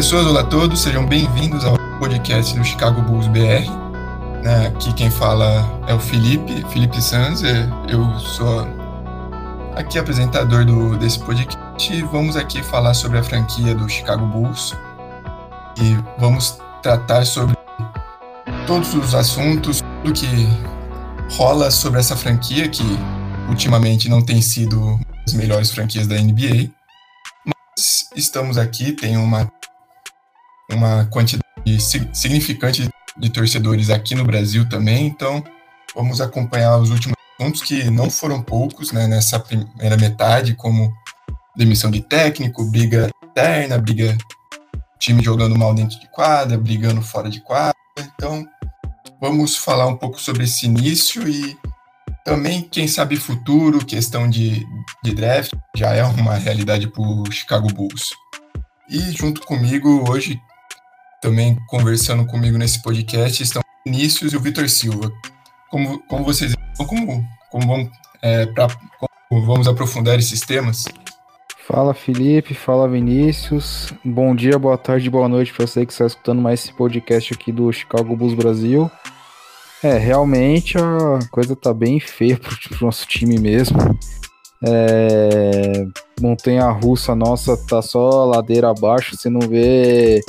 pessoas, olá a todos, sejam bem-vindos ao podcast do Chicago Bulls BR. Né, aqui quem fala é o Felipe, Felipe Sanz, é, eu sou aqui apresentador do, desse podcast e vamos aqui falar sobre a franquia do Chicago Bulls e vamos tratar sobre todos os assuntos, tudo que rola sobre essa franquia que ultimamente não tem sido as melhores franquias da NBA. Mas estamos aqui, tem uma, uma quantidade significante de torcedores aqui no Brasil também, então vamos acompanhar os últimos assuntos que não foram poucos né, nessa primeira metade, como demissão de técnico, briga interna, briga time jogando mal dentro de quadra, brigando fora de quadra. Então, vamos falar um pouco sobre esse início e também, quem sabe, futuro, questão de, de draft, já é uma realidade para o Chicago Bulls. E junto comigo, hoje, também conversando comigo nesse podcast, estão o Vinícius e o Vitor Silva. Como, como vocês como, como, vamos, é, pra, como vamos aprofundar esses temas? Fala Felipe, fala Vinícius. Bom dia, boa tarde, boa noite para você que está escutando mais esse podcast aqui do Chicago Bulls Brasil. É, realmente a coisa tá bem feia pro, pro nosso time mesmo. É, montanha russa nossa tá só ladeira abaixo, você não vê.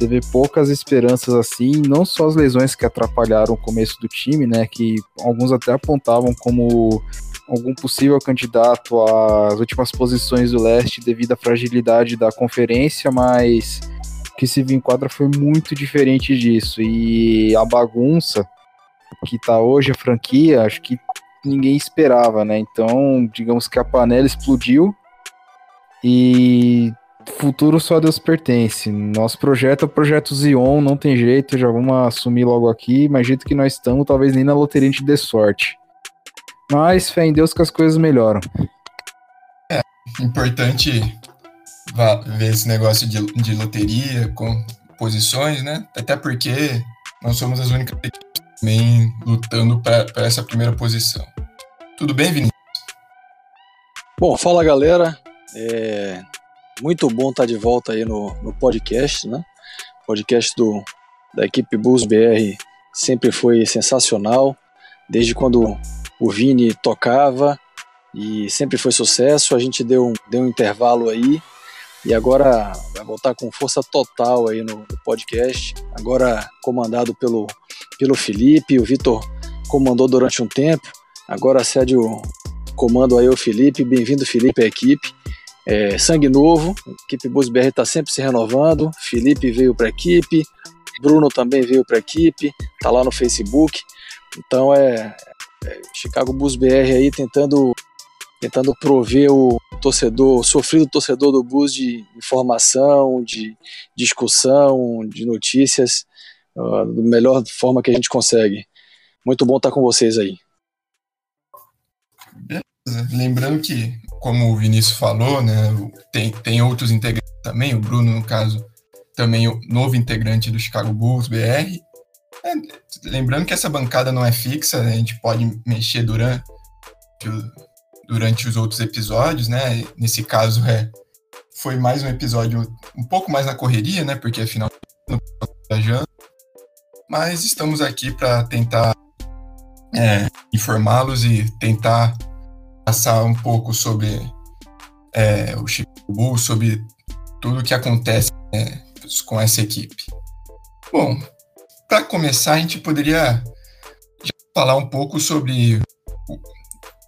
Você vê poucas esperanças assim, não só as lesões que atrapalharam o começo do time, né? Que alguns até apontavam como algum possível candidato às últimas posições do leste devido à fragilidade da conferência, mas que se viu em quadra foi muito diferente disso. E a bagunça que tá hoje a franquia, acho que ninguém esperava, né? Então, digamos que a panela explodiu e futuro só a Deus pertence. Nosso projeto é o projeto Zion, não tem jeito, já vamos assumir logo aqui, mas jeito que nós estamos, talvez nem na loteria a gente dê sorte. Mas fé em Deus que as coisas melhoram. É importante ver esse negócio de, de loteria com posições, né? Até porque nós somos as únicas também lutando para essa primeira posição. Tudo bem, Vinícius? Bom, fala galera. É muito bom estar de volta aí no, no podcast, né? Podcast do, da equipe Bulls BR sempre foi sensacional, desde quando o Vini tocava e sempre foi sucesso. A gente deu um, deu um intervalo aí e agora vai voltar com força total aí no, no podcast. Agora comandado pelo, pelo Felipe, o Vitor comandou durante um tempo, agora cede o comando aí ao Felipe. Bem-vindo, Felipe, à equipe. É, sangue novo, a equipe Bus BR está sempre se renovando. Felipe veio para a equipe, Bruno também veio para a equipe, tá lá no Facebook. Então é, é Chicago Bus BR aí tentando tentando prover o torcedor, o sofrido torcedor do Bus de informação, de discussão, de notícias, uh, da melhor forma que a gente consegue. Muito bom estar com vocês aí. Beleza. Lembrando que, como o Vinícius falou, né, tem, tem outros integrantes também, o Bruno, no caso, também o novo integrante do Chicago Bulls BR. É, lembrando que essa bancada não é fixa, né, a gente pode mexer durante durante os outros episódios, né? Nesse caso é foi mais um episódio um pouco mais na correria, né? Porque afinal viajando. Mas estamos aqui para tentar é, informá-los e tentar passar um pouco sobre é, o Chicago Bulls, sobre tudo o que acontece é, com essa equipe. Bom, para começar, a gente poderia falar um pouco sobre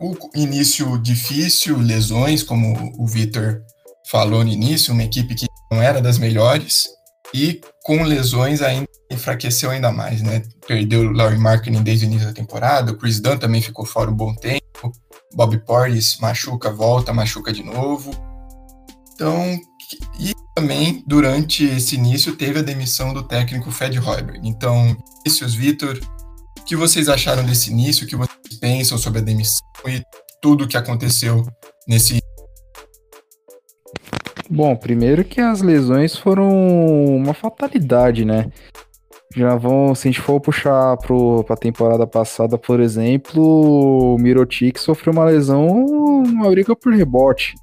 o início difícil, lesões, como o Vitor falou no início, uma equipe que não era das melhores e com lesões ainda enfraqueceu ainda mais, né? Perdeu o Laurie Marketing desde o início da temporada, o Chris Dunn também ficou fora um bom tempo, Bob Portis machuca, volta, machuca de novo. Então, e também durante esse início teve a demissão do técnico Fred Hoiberg. Então, Vinícius, Vitor, o que vocês acharam desse início? O que vocês pensam sobre a demissão e tudo o que aconteceu nesse. Bom, primeiro que as lesões foram uma fatalidade, né? Já vão, se a gente for puxar para a temporada passada, por exemplo, o Mirotic sofreu uma lesão numa briga por rebote.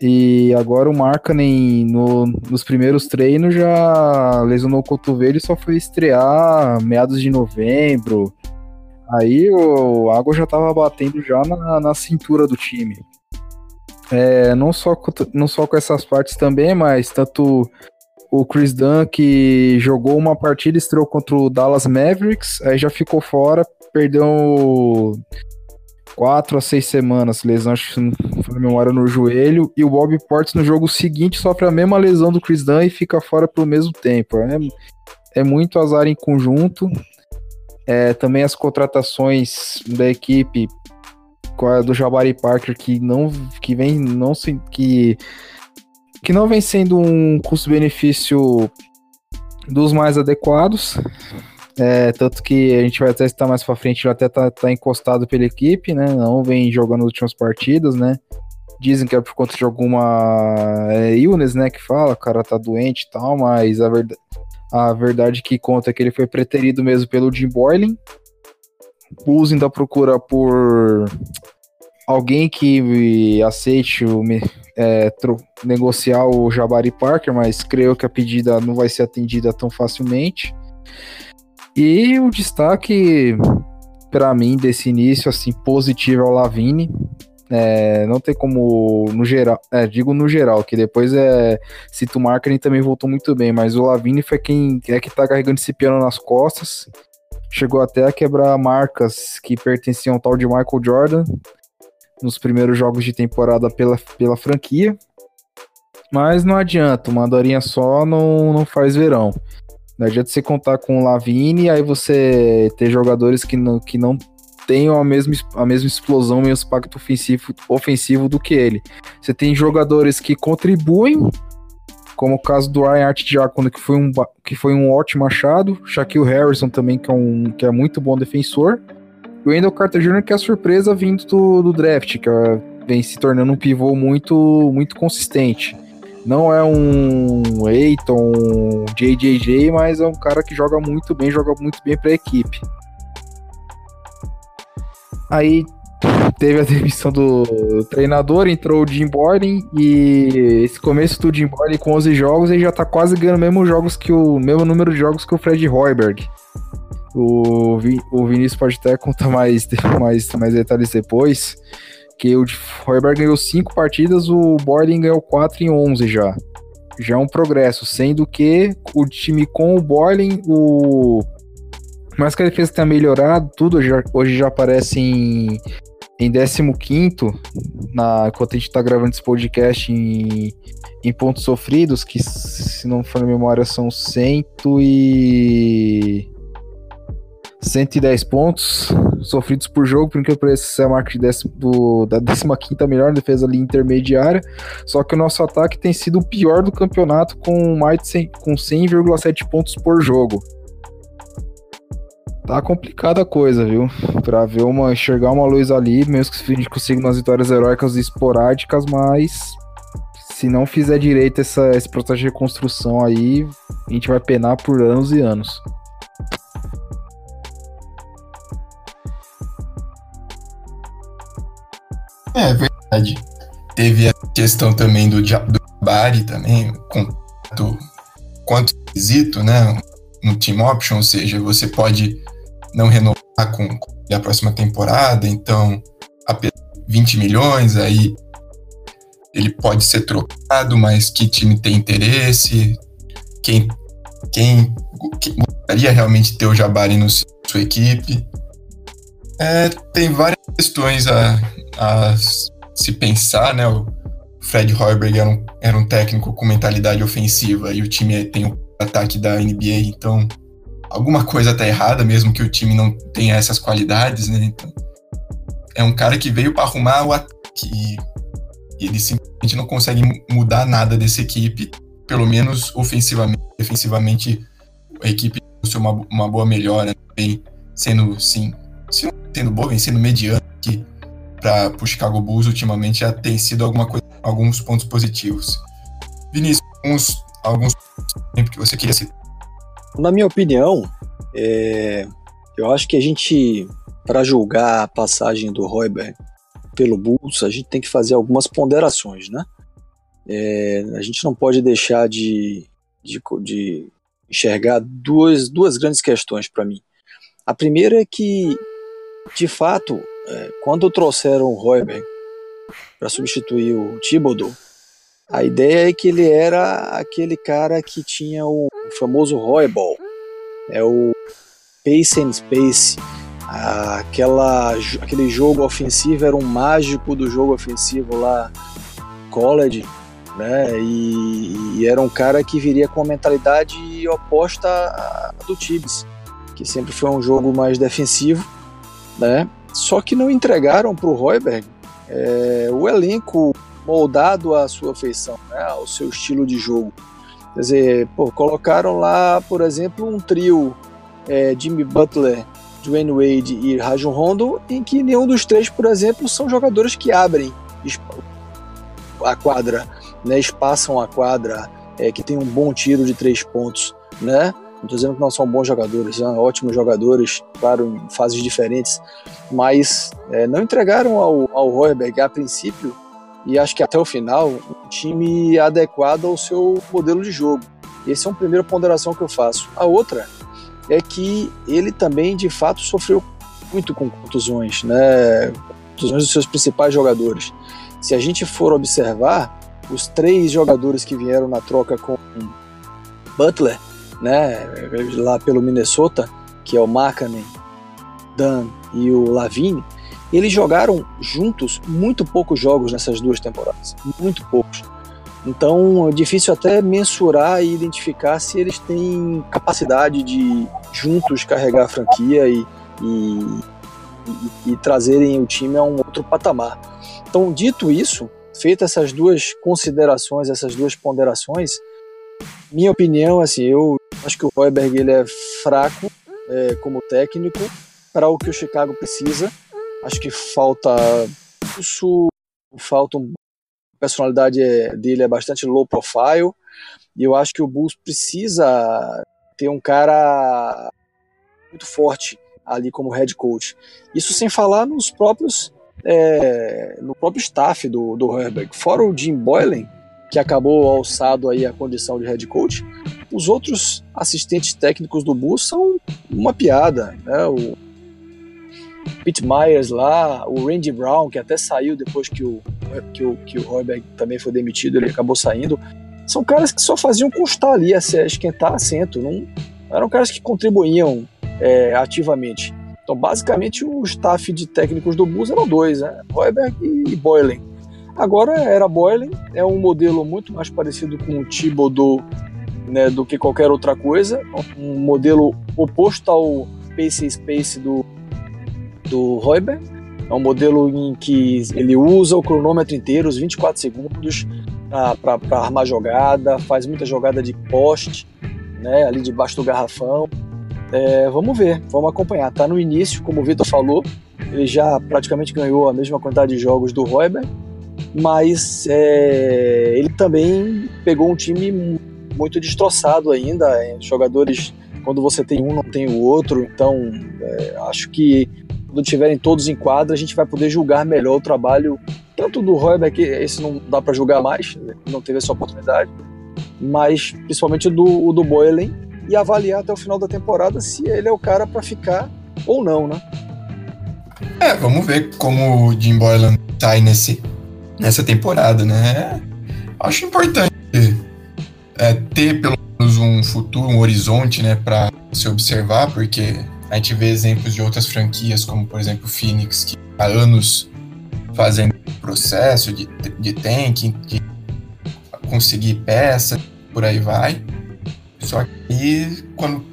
E agora o Markkanen no, nos primeiros treinos já lesionou o cotovelo e só foi estrear meados de novembro. Aí o água já tava batendo já na, na cintura do time. É, não, só, não só com essas partes também, mas tanto o Chris Dunn que jogou uma partida, estreou contra o Dallas Mavericks, aí já ficou fora, perdeu quatro a seis semanas, lesão, acho que não foi memória no joelho, e o Bob Portes no jogo seguinte sofre a mesma lesão do Chris Dunn e fica fora pelo mesmo tempo. É, é muito azar em conjunto. É, também as contratações da equipe do Jabari Parker que não que vem não se que que não vem sendo um custo-benefício dos mais adequados. É, tanto que a gente vai até estar mais para frente, já até tá, tá, encostado pela equipe, né? Não vem jogando nas últimas partidas, né? Dizem que é por conta de alguma é, illness, né? Que fala, o cara tá doente e tal, mas a, verdade, a verdade que conta é que ele foi preterido mesmo pelo Jim Boylan. Bulls ainda procura por alguém que aceite o, é, negociar o Jabari Parker, mas creio que a pedida não vai ser atendida tão facilmente. E o destaque para mim desse início assim positivo é o Lavine. É, não tem como no geral, é, digo no geral, que depois é cito Marketing também voltou muito bem, mas o Lavine foi quem é que tá carregando esse piano nas costas. Chegou até a quebrar marcas que pertenciam ao tal de Michael Jordan nos primeiros jogos de temporada pela, pela franquia. Mas não adianta, uma dorinha só não, não faz verão. Não adianta você contar com o Lavine e aí você ter jogadores que não, que não tenham a mesma, a mesma explosão e impacto ofensivo, ofensivo do que ele. Você tem jogadores que contribuem, como o caso do Ryan Art Diacono, que foi um, que foi um ótimo achado, Shaquille Harrison também, que é, um, que é muito bom defensor, e o Wendell Carter Jr., que é a surpresa vindo do, do draft, que é, vem se tornando um pivô muito, muito consistente. Não é um Eiton, JJJ, mas é um cara que joga muito bem, joga muito bem para a equipe. Aí teve a demissão do treinador, entrou o Jim Boylan e esse começo do Jim Boylan com 11 jogos, ele já tá quase ganhando mesmo jogos que o mesmo número de jogos que o Fred Hoiberg. O, o Vinícius pode até contar mais, mais, mais detalhes depois. Que o Hoiberg ganhou 5 partidas, o Boylan ganhou 4 em 11 já. Já é um progresso, sendo que o time com o Boylan, o. Mas que a defesa tenha melhorado, tudo já, hoje já aparece em, em 15 na, enquanto a gente está gravando esse podcast em, em pontos sofridos, que se não for na memória são 100 e 110 pontos sofridos por jogo, por incrível que pareça, é a marca de décimo, do, da 15 melhor defesa ali intermediária. Só que o nosso ataque tem sido o pior do campeonato, com mais de 100, com 100,7 pontos por jogo. Tá complicada a coisa, viu? Pra ver uma, enxergar uma luz ali, mesmo que a gente consiga umas vitórias heróicas esporádicas, mas se não fizer direito essa, esse processo de reconstrução aí, a gente vai penar por anos e anos. É verdade. Teve a questão também do, do Bari também, quanto, quanto esquisito, né? No team option, ou seja, você pode não renovar com, com a próxima temporada, então 20 milhões, aí ele pode ser trocado, mas que time tem interesse? Quem, quem, quem gostaria realmente ter o Jabari na sua equipe? É, tem várias questões a, a se pensar, né? O Fred Hoiberg era um, era um técnico com mentalidade ofensiva e o time tem o ataque da NBA, então alguma coisa tá errada, mesmo que o time não tenha essas qualidades, né? Então, é um cara que veio para arrumar o ataque e ele simplesmente não consegue mudar nada dessa equipe, pelo menos ofensivamente. Defensivamente, a equipe tem uma, uma boa melhora, bem sendo, sim, sendo boa, vem sendo mediana aqui para o Chicago Bulls ultimamente já tem sido alguma coisa, alguns pontos positivos. Vinícius, alguns, alguns que você queria citar? Na minha opinião, é, eu acho que a gente, para julgar a passagem do Royber pelo Bulls, a gente tem que fazer algumas ponderações, né? é, a gente não pode deixar de, de, de enxergar duas, duas grandes questões para mim. A primeira é que, de fato, é, quando trouxeram o Royberg para substituir o Thibodeau, a ideia é que ele era aquele cara que tinha o famoso Royball, é o pace and space, aquela, aquele jogo ofensivo era um mágico do jogo ofensivo lá college, né? E, e, era um cara que viria com a mentalidade oposta à do Tibbs, que sempre foi um jogo mais defensivo, né? Só que não entregaram para o Royberg é, o elenco moldado à sua feição, né? ao seu estilo de jogo. Quer dizer, pô, colocaram lá, por exemplo, um trio é, Jimmy Butler, Dwayne Wade e Rajon Rondo, em que nenhum dos três, por exemplo, são jogadores que abrem a quadra, né, espaçam a quadra, é, que tem um bom tiro de três pontos, né? Não estou dizendo que não são bons jogadores, são ótimos jogadores, claro, em fases diferentes, mas é, não entregaram ao, ao Royberg, a princípio, e acho que até o final, um time adequado ao seu modelo de jogo. Esse é uma primeira ponderação que eu faço. A outra é que ele também, de fato, sofreu muito com contusões, né? Contusões dos seus principais jogadores. Se a gente for observar, os três jogadores que vieram na troca com Butler, né, lá pelo Minnesota, que é o Markkanen, Dan e o Lavine, eles jogaram juntos muito poucos jogos nessas duas temporadas, muito poucos. Então é difícil até mensurar e identificar se eles têm capacidade de juntos carregar a franquia e, e, e, e trazerem o time a um outro patamar. Então, dito isso, feitas essas duas considerações, essas duas ponderações, minha opinião, assim, eu acho que o Royberg ele é fraco é, como técnico para o que o Chicago precisa. Acho que falta isso, falta um personalidade é, dele é bastante low profile, e eu acho que o Bulls precisa ter um cara muito forte ali como head coach. Isso sem falar nos próprios é, no próprio staff do, do Herbert. Fora o Jim Boylan, que acabou alçado aí a condição de head coach, os outros assistentes técnicos do Bulls são uma piada, né? O Pete Myers lá, o Randy Brown, que até saiu depois que o, que o, que o Royberg também foi demitido, ele acabou saindo. São caras que só faziam constar ali, esquentar assento, não eram caras que contribuíam é, ativamente. Então, basicamente, o staff de técnicos do Bulls eram dois, né? Royberg e Boylan. Agora era Boylan, é um modelo muito mais parecido com o Thibodeau né, do que qualquer outra coisa, um modelo oposto ao Pace Space do do Royber. É um modelo em que ele usa o cronômetro inteiro, os 24 segundos, para armar jogada, faz muita jogada de poste, né, ali debaixo do garrafão. É, vamos ver, vamos acompanhar. Tá no início, como o Vitor falou, ele já praticamente ganhou a mesma quantidade de jogos do Royber, mas é, ele também pegou um time muito destroçado ainda. Jogadores, quando você tem um, não tem o outro, então é, acho que quando tiverem todos em quadra, a gente vai poder julgar melhor o trabalho, tanto do Royber, que esse não dá para julgar mais, né, não teve essa oportunidade, mas principalmente do, do Boylan, e avaliar até o final da temporada se ele é o cara para ficar ou não, né? É, vamos ver como o Jim Boylan sai nesse, nessa temporada, né? Acho importante é, ter pelo menos um futuro, um horizonte, né, para se observar, porque a gente vê exemplos de outras franquias, como por exemplo Phoenix, que há anos fazendo processo de, de tanking, de conseguir peça, por aí vai. Só que quando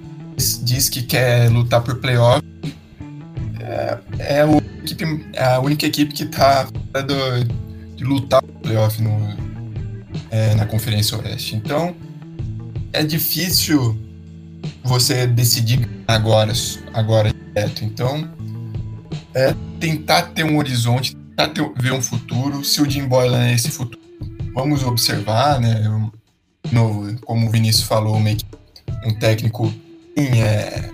diz que quer lutar por playoff, é, é, a, equipe, é a única equipe que está de lutar por playoff no, é, na Conferência Oeste. Então, é difícil você decidir agora, agora direto. Então, é tentar ter um horizonte, tentar ter, ver um futuro. Se o Jim Boylan é esse futuro, vamos observar, né? No, como o Vinícius falou, um técnico em, é,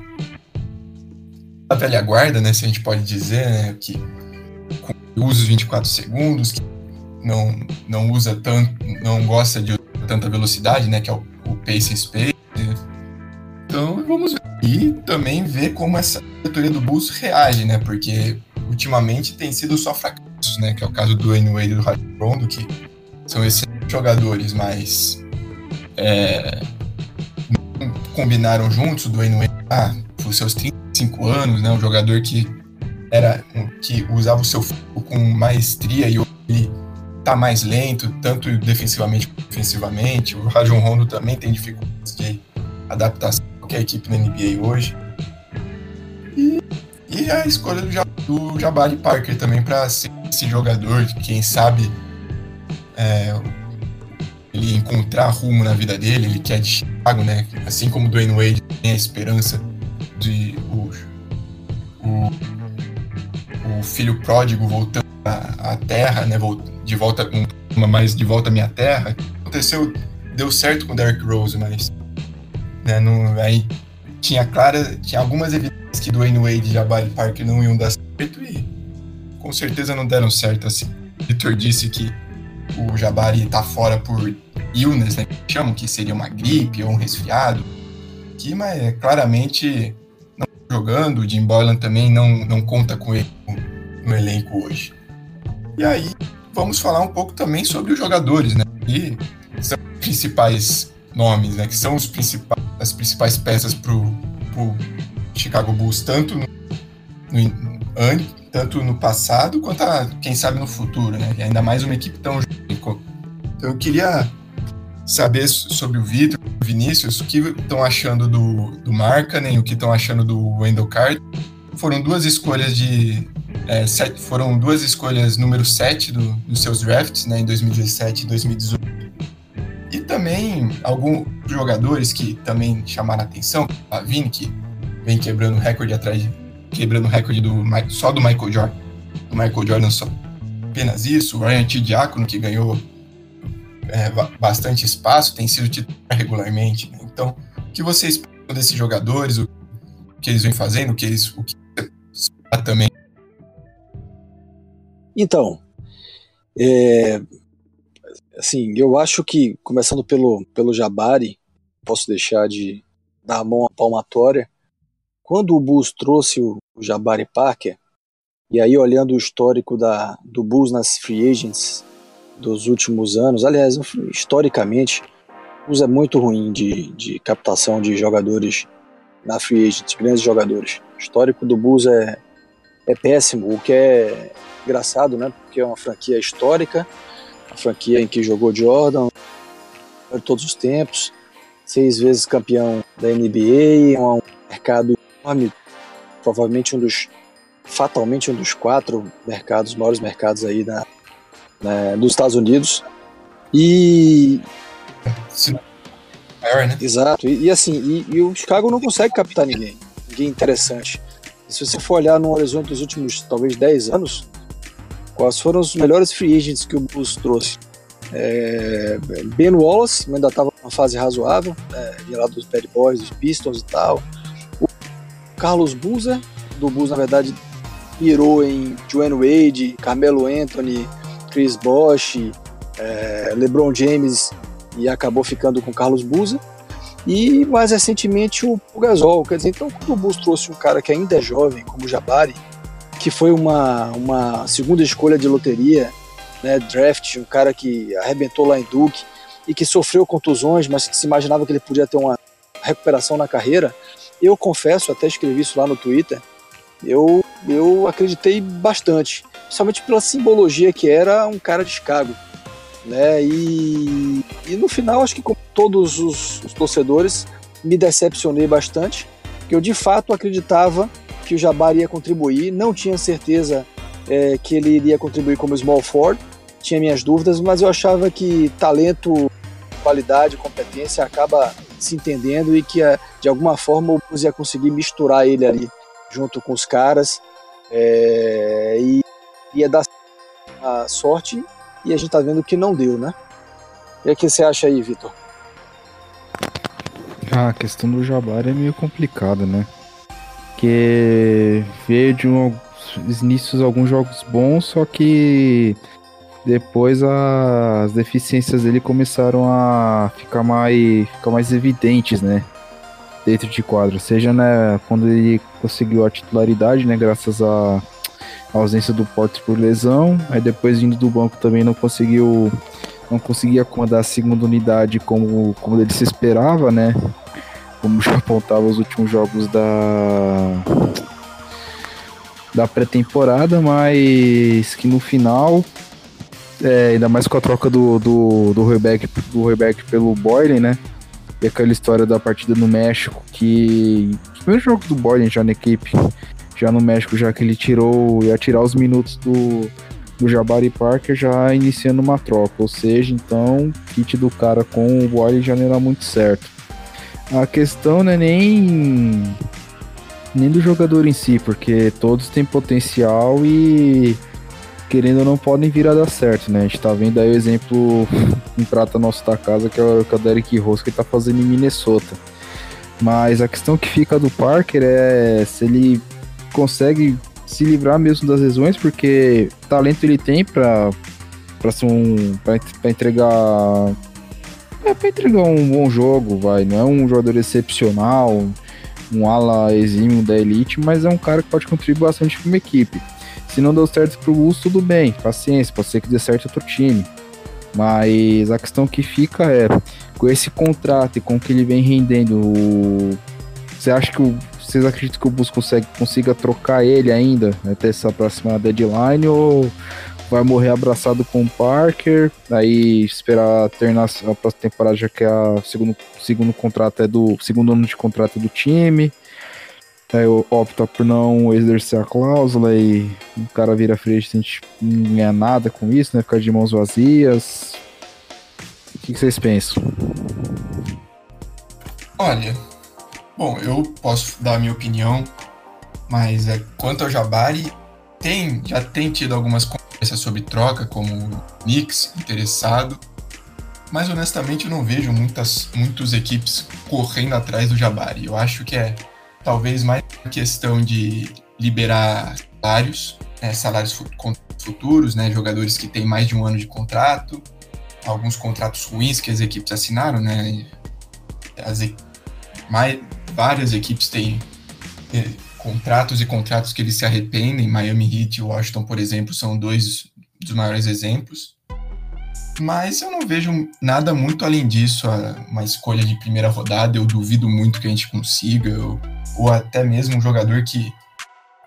a velha guarda, né? Se a gente pode dizer, né? Que usa os 24 segundos, que não, não usa tanto, não gosta de tanta velocidade, né? Que é o, o pace and space. Então vamos ver. E também ver como essa diretoria do Bulls reage, né? Porque ultimamente tem sido só fracassos, né? Que é o caso do Wayne Wade e do Rajon Rondo, que são excelentes jogadores, mas é, não combinaram juntos. O Dwayne Wade, ah, por seus 35 anos, né? Um jogador que era que usava o seu foco com maestria e ele tá mais lento, tanto defensivamente quanto ofensivamente. O Rajon Rondo também tem dificuldades de adaptação qualquer equipe na NBA hoje. E, e a escolha do, do Jabari Parker também para ser esse jogador, quem sabe é, ele encontrar rumo na vida dele, ele quer de Chicago, né? Assim como o Dwayne Wade tem a esperança de o, o, o filho pródigo voltando à, à terra, né? De volta uma mais de volta à minha terra. Aconteceu, deu certo com o Derrick Rose, mas né, aí tinha clara, tinha algumas evidências que Dwayne Wade e Jabari Parker não iam dar certo e com certeza não deram certo assim. Vitor disse que o Jabari tá fora por illness, né, que chamam, que seria uma gripe ou um resfriado, que mas, é, claramente não tá jogando, o Jim Boylan também não, não conta com ele no, no elenco hoje. E aí, vamos falar um pouco também sobre os jogadores, né, que são os principais nomes, né, que são os principais, as principais peças pro, pro Chicago Bulls, tanto no, no, tanto no passado quanto, a, quem sabe, no futuro, né, e ainda mais uma equipe tão então eu queria saber sobre o Vitor, o Vinícius, o que estão achando do, do Markkanen, o que estão achando do Wendell Carter. Foram duas escolhas de. É, sete, foram duas escolhas número 7 do, dos seus drafts, né, em 2017 e 2018. E também alguns jogadores que também chamaram a atenção, a Vini, que vem quebrando recorde atrás de, quebrando recorde do, só do Michael Jordan. Do Michael Jordan só. Apenas isso, o Ryan T. Diacono, que ganhou é, bastante espaço, tem sido titular regularmente. Né? Então, o que vocês pensam desses jogadores, o que eles vêm fazendo, o que eles o que também? Então, é, assim, eu acho que, começando pelo, pelo Jabari, posso deixar de dar a mão à palmatória. Quando o Bulls trouxe o, Jabari Parker, e aí olhando o histórico da, do Bulls nas free agents dos últimos anos, aliás, historicamente, o Bulls é muito ruim de, de captação de jogadores na free agent, grandes jogadores. O histórico do Bulls é, é péssimo, o que é engraçado, né? Porque é uma franquia histórica, franquia em que jogou Jordan de todos os tempos, seis vezes campeão da NBA, um mercado enorme, provavelmente um dos fatalmente um dos quatro mercados, maiores mercados aí da, né, dos Estados Unidos. E. Sim. Maior, né? Exato. E, e assim, e, e, o Chicago não consegue captar ninguém. Ninguém interessante. E se você for olhar no horizonte dos últimos, talvez, 10 anos, quais foram os melhores free agents que o Bulls trouxe? É, ben Wallace, ainda estava numa fase razoável, é, lá dos Bad Boys, dos Pistons e tal. O Carlos Buza, do Bulls, na verdade, mirou em Dwayne Wade, Carmelo Anthony, Chris Bosh, é, LeBron James e acabou ficando com Carlos Buza. E mais recentemente o Gasol. Quer dizer, então quando o Bulls trouxe um cara que ainda é jovem, como o Jabari, que foi uma, uma segunda escolha de loteria, né, draft, um cara que arrebentou lá em Duke e que sofreu contusões, mas que se imaginava que ele podia ter uma recuperação na carreira, eu confesso, até escrevi isso lá no Twitter, eu, eu acreditei bastante, principalmente pela simbologia que era um cara de Chicago. Né? E, e no final, acho que com todos os, os torcedores, me decepcionei bastante, porque eu de fato acreditava que o Jabari ia contribuir, não tinha certeza é, que ele iria contribuir como small forward, tinha minhas dúvidas, mas eu achava que talento, qualidade, competência acaba se entendendo e que de alguma forma o Bulls ia conseguir misturar ele ali junto com os caras é, e ia dar a sorte e a gente tá vendo que não deu, né? E o que você acha aí, Vitor? Ah, a questão do Jabari é meio complicada, né? Porque veio de um, inícios alguns jogos bons, só que depois as deficiências dele começaram a ficar mais, ficar mais evidentes, né? Dentro de quadro. Seja né, quando ele conseguiu a titularidade, né? Graças à ausência do Porto por lesão. Aí depois vindo do banco também não conseguiu. Não conseguia comandar a segunda unidade como, como ele se esperava, né? Como já apontava os últimos jogos da da pré-temporada, mas que no final, é, ainda mais com a troca do, do, do Rebeck do Rebeck pelo Boylen, né? E aquela história da partida no México, que. O primeiro jogo do Boylen já na equipe, já no México, já que ele tirou. ia tirar os minutos do, do Jabari Parker já iniciando uma troca. Ou seja, então, kit do cara com o Boylen já não era muito certo. A questão não é nem nem do jogador em si, porque todos têm potencial e querendo ou não podem vir a dar certo, né? A gente tá vendo aí o exemplo em prata nosso da casa, que é o, que é o Derek Rose, que tá fazendo em Minnesota. Mas a questão que fica do Parker é se ele consegue se livrar mesmo das lesões, porque talento ele tem para para um para entregar é para entregar um bom jogo, vai, não é um jogador excepcional, um ala exímio da elite, mas é um cara que pode contribuir bastante para uma equipe. Se não deu certo pro Bulls, tudo bem, paciência, pode ser que dê certo outro time. Mas a questão que fica é, com esse contrato e com o que ele vem rendendo, você acha que o, vocês acreditam que o Bulls consegue, consiga trocar ele ainda até essa próxima deadline ou vai morrer abraçado com o Parker, aí esperar terminar a próxima temporada, já que a segundo, segundo contrato é do segundo ano de contrato é do time. Aí opta por não exercer a cláusula e o cara vira free agent não ganha nada com isso, né? Ficar de mãos vazias. O que vocês pensam? Olha, bom, eu posso dar a minha opinião, mas é, quanto ao Jabari, tem, já tem tido algumas conversas sobre troca, como o Knicks interessado, mas honestamente eu não vejo muitas muitas equipes correndo atrás do Jabari. Eu acho que é talvez mais uma questão de liberar salários, né, salários futuros, né, jogadores que têm mais de um ano de contrato, alguns contratos ruins que as equipes assinaram, né, as, mais, várias equipes têm eh, contratos e contratos que eles se arrependem. Miami Heat e Washington, por exemplo, são dois dos maiores exemplos. Mas eu não vejo nada muito além disso, uma escolha de primeira rodada. Eu duvido muito que a gente consiga, ou, ou até mesmo um jogador que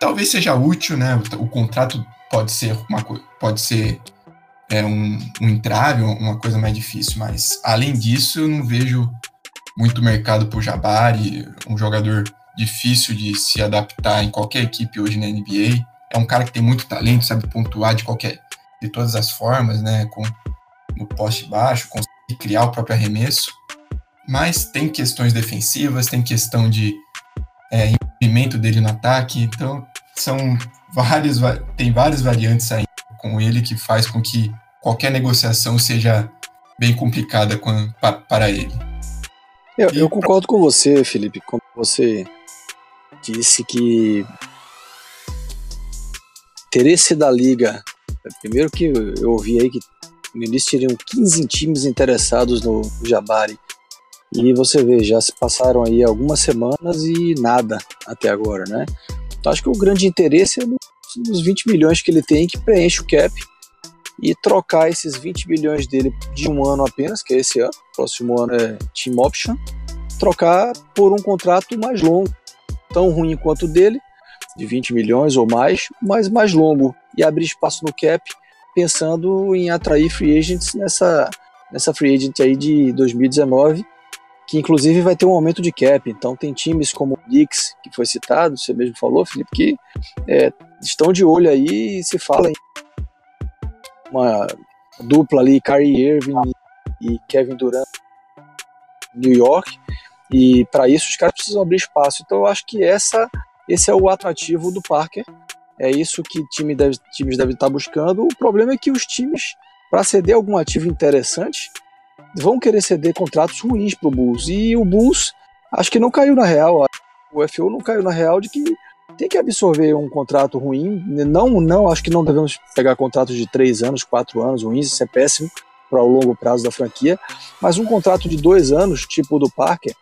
talvez seja útil, né? O, o contrato pode ser uma pode ser é, um, um entrave, uma coisa mais difícil, mas além disso, eu não vejo muito mercado por Jabari, um jogador difícil de se adaptar em qualquer equipe hoje na NBA. É um cara que tem muito talento, sabe pontuar de qualquer de todas as formas, né, com no poste baixo, consegue criar o próprio arremesso. Mas tem questões defensivas, tem questão de é, envolvimento dele no ataque, então são vários tem várias variantes aí com ele que faz com que qualquer negociação seja bem complicada com, para, para ele. Eu, eu, concordo com você, Felipe, quando você disse que interesse da liga. Primeiro que eu ouvi aí que no início teriam 15 times interessados no Jabari. E você vê, já se passaram aí algumas semanas e nada até agora, né? Então acho que o grande interesse é nos 20 milhões que ele tem que preenche o cap e trocar esses 20 milhões dele de um ano apenas, que é esse ano, próximo ano é team option, trocar por um contrato mais longo, tão ruim quanto o dele, de 20 milhões ou mais, mas mais longo e abrir espaço no cap, pensando em atrair free agents nessa, nessa free agent aí de 2019, que inclusive vai ter um aumento de cap. Então tem times como o Knicks, que foi citado, você mesmo falou, Felipe, que é, estão de olho aí e se fala em uma dupla ali, Kyrie Irving e Kevin Durant, New York, e para isso os caras precisam abrir espaço. Então eu acho que essa, esse é o atrativo do Parker. É isso que time deve, times devem estar buscando. O problema é que os times, para ceder algum ativo interessante, vão querer ceder contratos ruins para o Bulls. E o Bulls, acho que não caiu na real. O FO não caiu na real de que tem que absorver um contrato ruim. Não, não, acho que não devemos pegar contratos de três anos, quatro anos ruins, isso é péssimo para o longo prazo da franquia. Mas um contrato de dois anos, tipo o do Parker,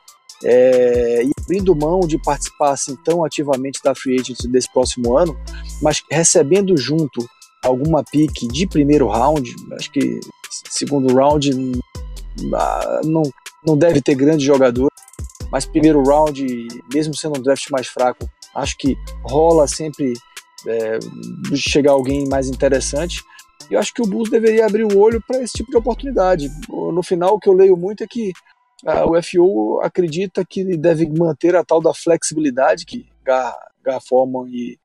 é, e abrindo mão de participar assim tão ativamente da free agency desse próximo ano, mas recebendo junto alguma pique de primeiro round, acho que segundo round ah, não, não deve ter grande jogador, mas primeiro round, mesmo sendo um draft mais fraco, acho que rola sempre é, chegar alguém mais interessante. E eu acho que o Bulls deveria abrir o olho para esse tipo de oportunidade. No final, o que eu leio muito é que a UFO acredita que deve manter a tal da flexibilidade que Gar, Gar Forman e,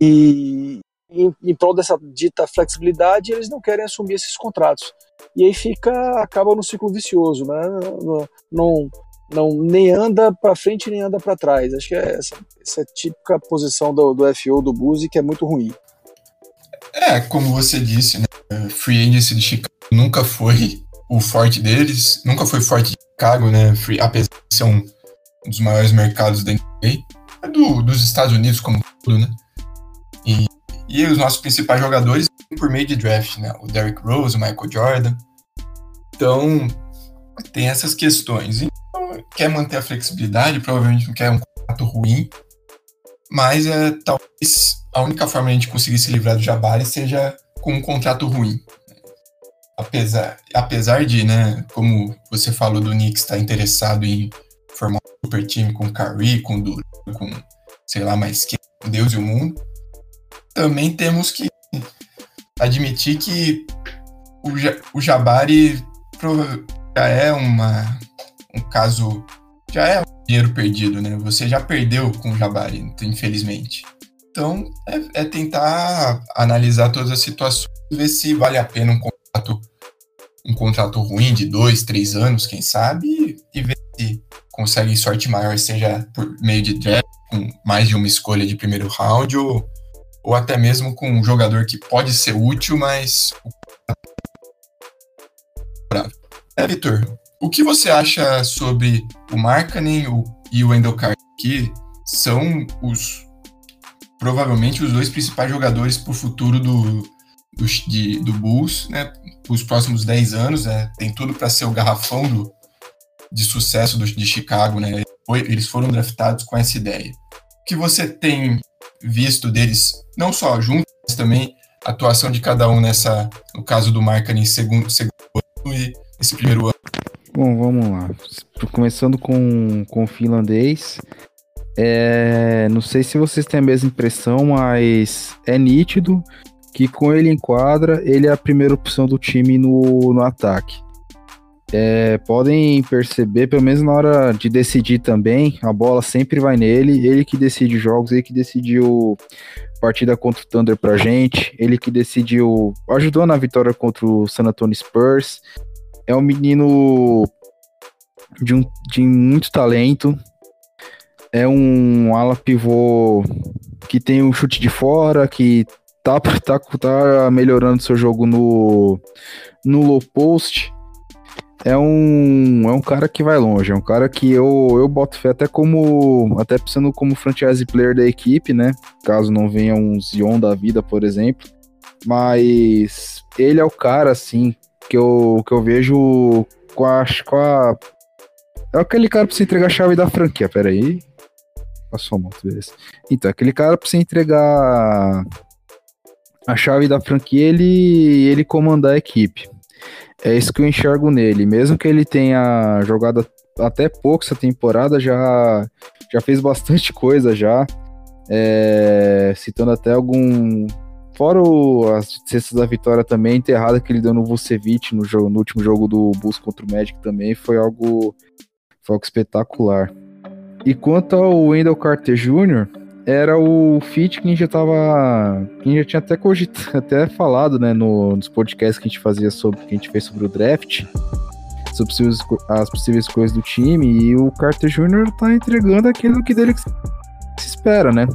e em, em prol dessa dita flexibilidade, eles não querem assumir esses contratos. E aí fica, acaba no ciclo vicioso, né? Não, não, nem anda para frente nem anda para trás. Acho que é essa, essa típica posição do, do FO do Buzi que é muito ruim. É, como você disse, né? Free Agency de Chicago nunca foi o forte deles, nunca foi forte de Chicago, né? Free, apesar de ser um dos maiores mercados da NBA, é do, dos Estados Unidos como tudo, né? E, e os nossos principais jogadores por meio de draft, né? O Derrick Rose, o Michael Jordan. Então, tem essas questões. Então, quer manter a flexibilidade, provavelmente não quer um contrato ruim, mas é, talvez a única forma de a gente conseguir se livrar do Jabari seja com um contrato ruim apesar, apesar de, né, como você falou do Knicks estar tá interessado em formar um super time com Curry, com Durant, com sei lá mais que Deus e o mundo, também temos que admitir que o, o Jabari já é uma um caso já é um dinheiro perdido, né? Você já perdeu com o Jabari, infelizmente. Então é, é tentar analisar todas as situações, ver se vale a pena um um contrato ruim de dois, três anos, quem sabe, e ver se consegue sorte maior, seja por meio de draft, com mais de uma escolha de primeiro round, ou, ou até mesmo com um jogador que pode ser útil, mas. É, Vitor, o que você acha sobre o Markkanen e o Wendell que são os provavelmente os dois principais jogadores para o futuro do, do, de, do Bulls, né? Os próximos 10 anos, né? Tem tudo para ser o garrafão do, de sucesso do, de Chicago, né? Eles foram draftados com essa ideia. O que você tem visto deles, não só juntos, mas também a atuação de cada um nessa, no caso do Markkanen, segundo, segundo ano e esse primeiro ano? Bom, vamos lá. Começando com, com o finlandês. É, não sei se vocês têm a mesma impressão, mas é nítido que com ele em quadra, ele é a primeira opção do time no, no ataque. É, podem perceber, pelo menos na hora de decidir também, a bola sempre vai nele, ele que decide jogos, ele que decidiu partida contra o Thunder pra gente, ele que decidiu, ajudou na vitória contra o San Antonio Spurs. É um menino de, um, de muito talento, é um ala pivô que tem um chute de fora, que tá, tá, tá melhorando seu jogo no, no low post. É um, é um cara que vai longe, é um cara que eu, eu boto fé até como. Até pensando como franchise player da equipe, né? Caso não venha um Zion da vida, por exemplo. Mas ele é o cara, assim, que eu, que eu vejo com a, com a. É aquele cara pra você entregar a chave da franquia, peraí. Passou a moto, beleza. Então, aquele cara pra você entregar a chave da franquia ele, ele comandar a equipe. É isso que eu enxergo nele. Mesmo que ele tenha jogado até pouco essa temporada, já, já fez bastante coisa já. É, citando até algum. Fora o, as cestas da vitória também, enterrada que ele deu no Vucevic no, jogo, no último jogo do Bulls contra o Magic também, foi algo, foi algo espetacular. E quanto ao Wendell Carter Jr., era o fit que a gente já tava. Que a gente já tinha até cogitado, até falado, né, no, nos podcasts que a gente fazia sobre. que a gente fez sobre o draft. Sobre as possíveis coisas do time. E o Carter Jr. tá entregando aquilo que dele se espera, né?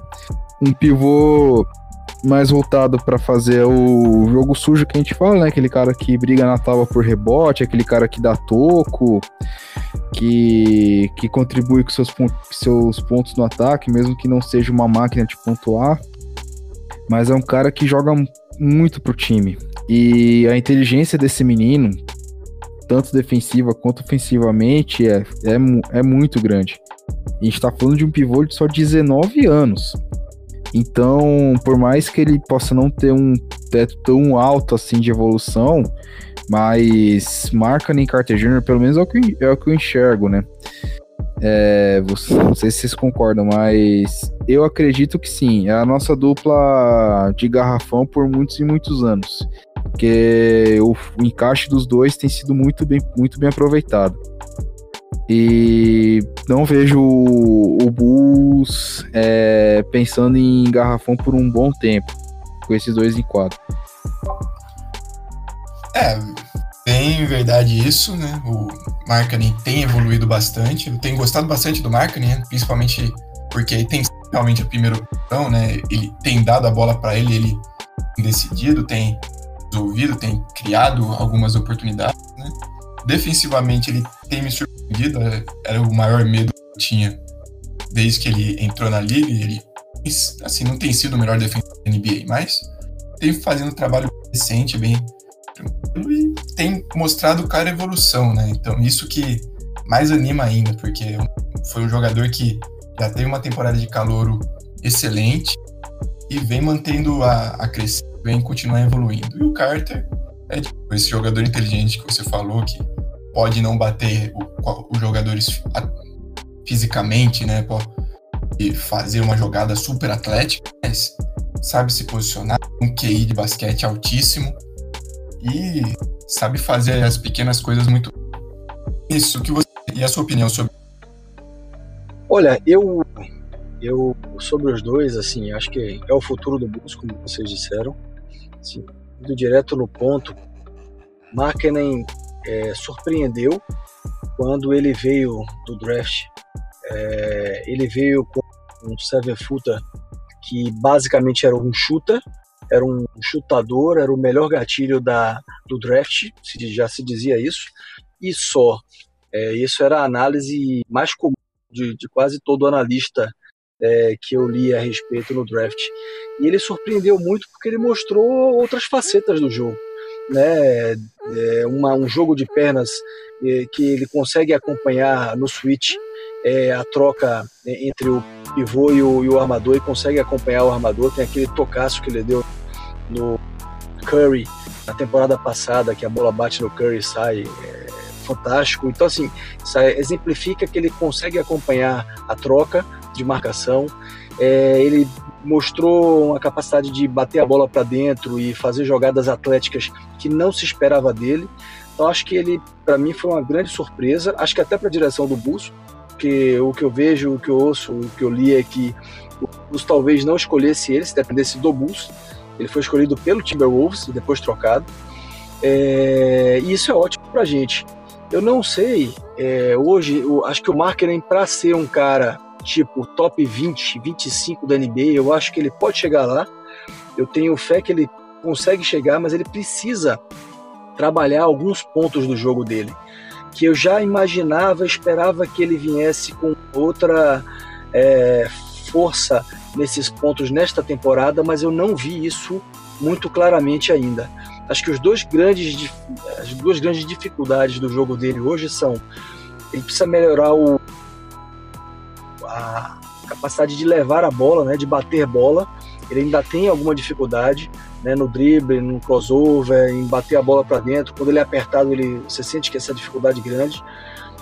Um pivô mais voltado para fazer o jogo sujo que a gente fala, né? Aquele cara que briga na tábua por rebote, aquele cara que dá toco, que, que contribui com seus, seus pontos no ataque, mesmo que não seja uma máquina de pontuar. Mas é um cara que joga muito pro time. E a inteligência desse menino, tanto defensiva quanto ofensivamente, é, é, é muito grande. A gente tá falando de um pivô de só 19 anos. Então, por mais que ele possa não ter um teto tão alto assim de evolução, mas marca nem Carter Jr., pelo menos é o que, é o que eu enxergo, né? É, não sei se vocês concordam, mas eu acredito que sim. É a nossa dupla de garrafão por muitos e muitos anos. Porque o, o encaixe dos dois tem sido muito bem, muito bem aproveitado. E não vejo o, Bulls é, pensando em garrafão por um bom tempo, com esses dois em quadro. É, bem verdade isso, né? O marketing tem evoluído bastante. Eu tenho gostado bastante do marketing, principalmente porque ele tem realmente a primeira opção, né? Ele tem dado a bola para ele, ele tem decidido, tem resolvido, tem criado algumas oportunidades, né? Defensivamente ele tem me surpreendido, é, era o maior medo que eu tinha desde que ele entrou na liga, ele assim não tem sido o melhor defensor da NBA, mas tem fazendo um trabalho decente, bem tranquilo e tem mostrado cara evolução, né? Então isso que mais anima ainda, porque foi um jogador que já teve uma temporada de calouro excelente e vem mantendo a, a crescer, vem continuar evoluindo. E o Carter é tipo, esse jogador inteligente que você falou, que pode não bater os jogadores fisicamente, né? Pode fazer uma jogada super atlética, mas sabe se posicionar, um QI de basquete altíssimo e sabe fazer as pequenas coisas muito. Isso que você e a sua opinião sobre? Olha, eu eu sobre os dois, assim, acho que é o futuro do Bulls, como vocês disseram. Assim, indo direto no ponto, Markkinen é, surpreendeu quando ele veio do draft. É, ele veio com um seven footer que basicamente era um shooter, era um chutador, era o melhor gatilho da, do draft, já se dizia isso, e só. É, isso era a análise mais comum de, de quase todo analista é, que eu li a respeito no draft. E ele surpreendeu muito porque ele mostrou outras facetas do jogo. Né? É uma, um jogo de pernas é, que ele consegue acompanhar no switch é, a troca entre o pivô e o, e o, armador e consegue acompanhar o armador. Tem aquele tocaço que ele deu no Curry na temporada passada, que a bola bate no Curry e sai. É, fantástico. Então, assim, exemplifica que ele consegue acompanhar a troca de marcação. É, ele mostrou uma capacidade de bater a bola para dentro e fazer jogadas atléticas que não se esperava dele. Então acho que ele, para mim, foi uma grande surpresa. Acho que até para a direção do Bulls, porque o que eu vejo, o que eu ouço, o que eu li é que o Bulls talvez não escolhesse ele, se dependesse do Bulls. Ele foi escolhido pelo Timberwolves e depois trocado. É, e isso é ótimo para a gente. Eu não sei, é, hoje, eu acho que o Markkinen, para ser um cara tipo top 20, 25 da NBA, eu acho que ele pode chegar lá. Eu tenho fé que ele consegue chegar, mas ele precisa trabalhar alguns pontos do jogo dele. Que eu já imaginava, esperava que ele viesse com outra é, força nesses pontos nesta temporada, mas eu não vi isso muito claramente ainda. Acho que os dois grandes, as duas grandes dificuldades do jogo dele hoje são ele precisa melhorar o, a capacidade de levar a bola, né, de bater bola. Ele ainda tem alguma dificuldade né, no drible, no crossover, em bater a bola para dentro. Quando ele é apertado, ele, você sente que essa dificuldade é grande.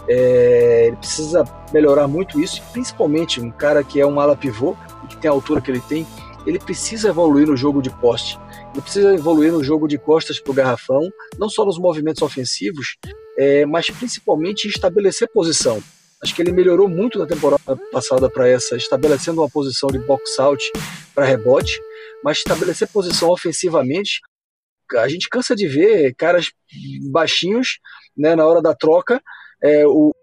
É, ele precisa melhorar muito isso, principalmente um cara que é um ala pivô, que tem a altura que ele tem, ele precisa evoluir no jogo de poste. Ele precisa evoluir no jogo de costas para o garrafão, não só nos movimentos ofensivos, é, mas principalmente estabelecer posição. Acho que ele melhorou muito na temporada passada para essa, estabelecendo uma posição de box out para rebote, mas estabelecer posição ofensivamente, a gente cansa de ver caras baixinhos, né, na hora da troca, é, o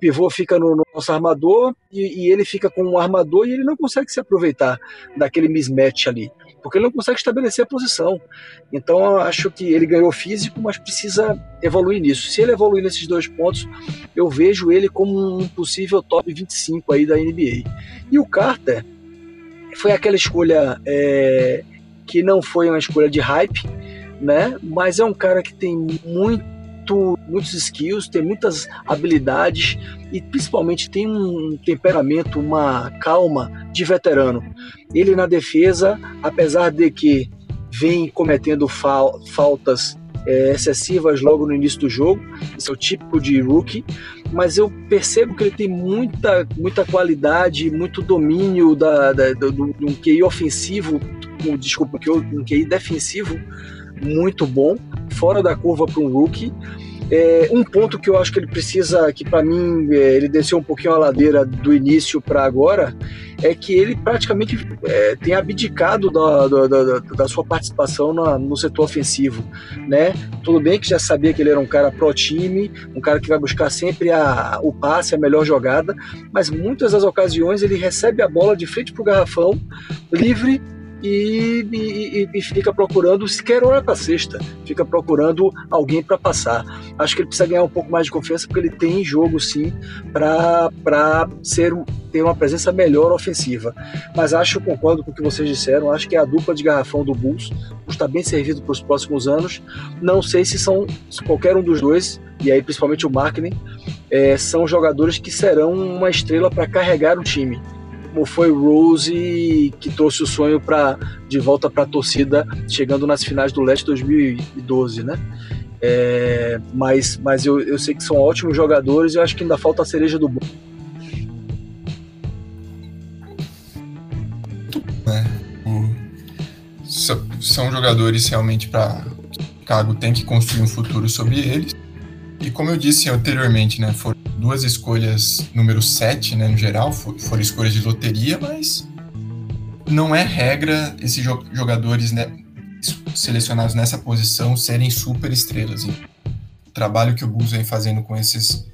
pivô fica no, no nosso armador e, e, ele fica com um armador e ele não consegue se aproveitar daquele mismatch ali, porque ele não consegue estabelecer a posição. Então acho que ele ganhou físico, mas precisa evoluir nisso. Se ele evoluir nesses dois pontos, eu vejo ele como um possível top 25 aí da NBA. E o Carter foi aquela escolha é, que não foi uma escolha de hype, né? Mas é um cara que tem muito muito, muitos skills, tem muitas habilidades e principalmente tem um temperamento, uma calma de veterano. Ele na defesa, apesar de que vem cometendo fal faltas é, excessivas logo no início do jogo, isso é o típico de rookie, mas eu percebo que ele tem muita, muita qualidade, muito domínio da, da, do, do QI ofensivo, desculpa, um QI defensivo muito bom, fora da curva para um rookie. É, um ponto que eu acho que ele precisa, que para mim é, ele desceu um pouquinho a ladeira do início para agora, é que ele praticamente é, tem abdicado da, da, da, da sua participação na, no setor ofensivo, né? Tudo bem que já sabia que ele era um cara pro time, um cara que vai buscar sempre a, o passe, a melhor jogada, mas muitas das ocasiões ele recebe a bola de frente pro garrafão, livre e, e, e fica procurando, sequer olha para a cesta, fica procurando alguém para passar. Acho que ele precisa ganhar um pouco mais de confiança porque ele tem jogo sim para ter uma presença melhor ofensiva. Mas acho, concordo com o que vocês disseram, acho que é a dupla de garrafão do Bulls está bem servido para os próximos anos. Não sei se são se qualquer um dos dois, e aí principalmente o Marketing, é, são jogadores que serão uma estrela para carregar o time como foi Rose que trouxe o sonho para de volta para a torcida, chegando nas finais do Leste 2012, né? É, mas mas eu, eu sei que são ótimos jogadores e eu acho que ainda falta a cereja do bolo. É, são jogadores realmente para Chicago tem que construir um futuro sobre eles. E como eu disse anteriormente, né, foram duas escolhas número 7, né, no geral, foram escolhas de loteria, mas não é regra esses jogadores né, selecionados nessa posição serem super estrelas. o trabalho que o Bulls vem fazendo com esses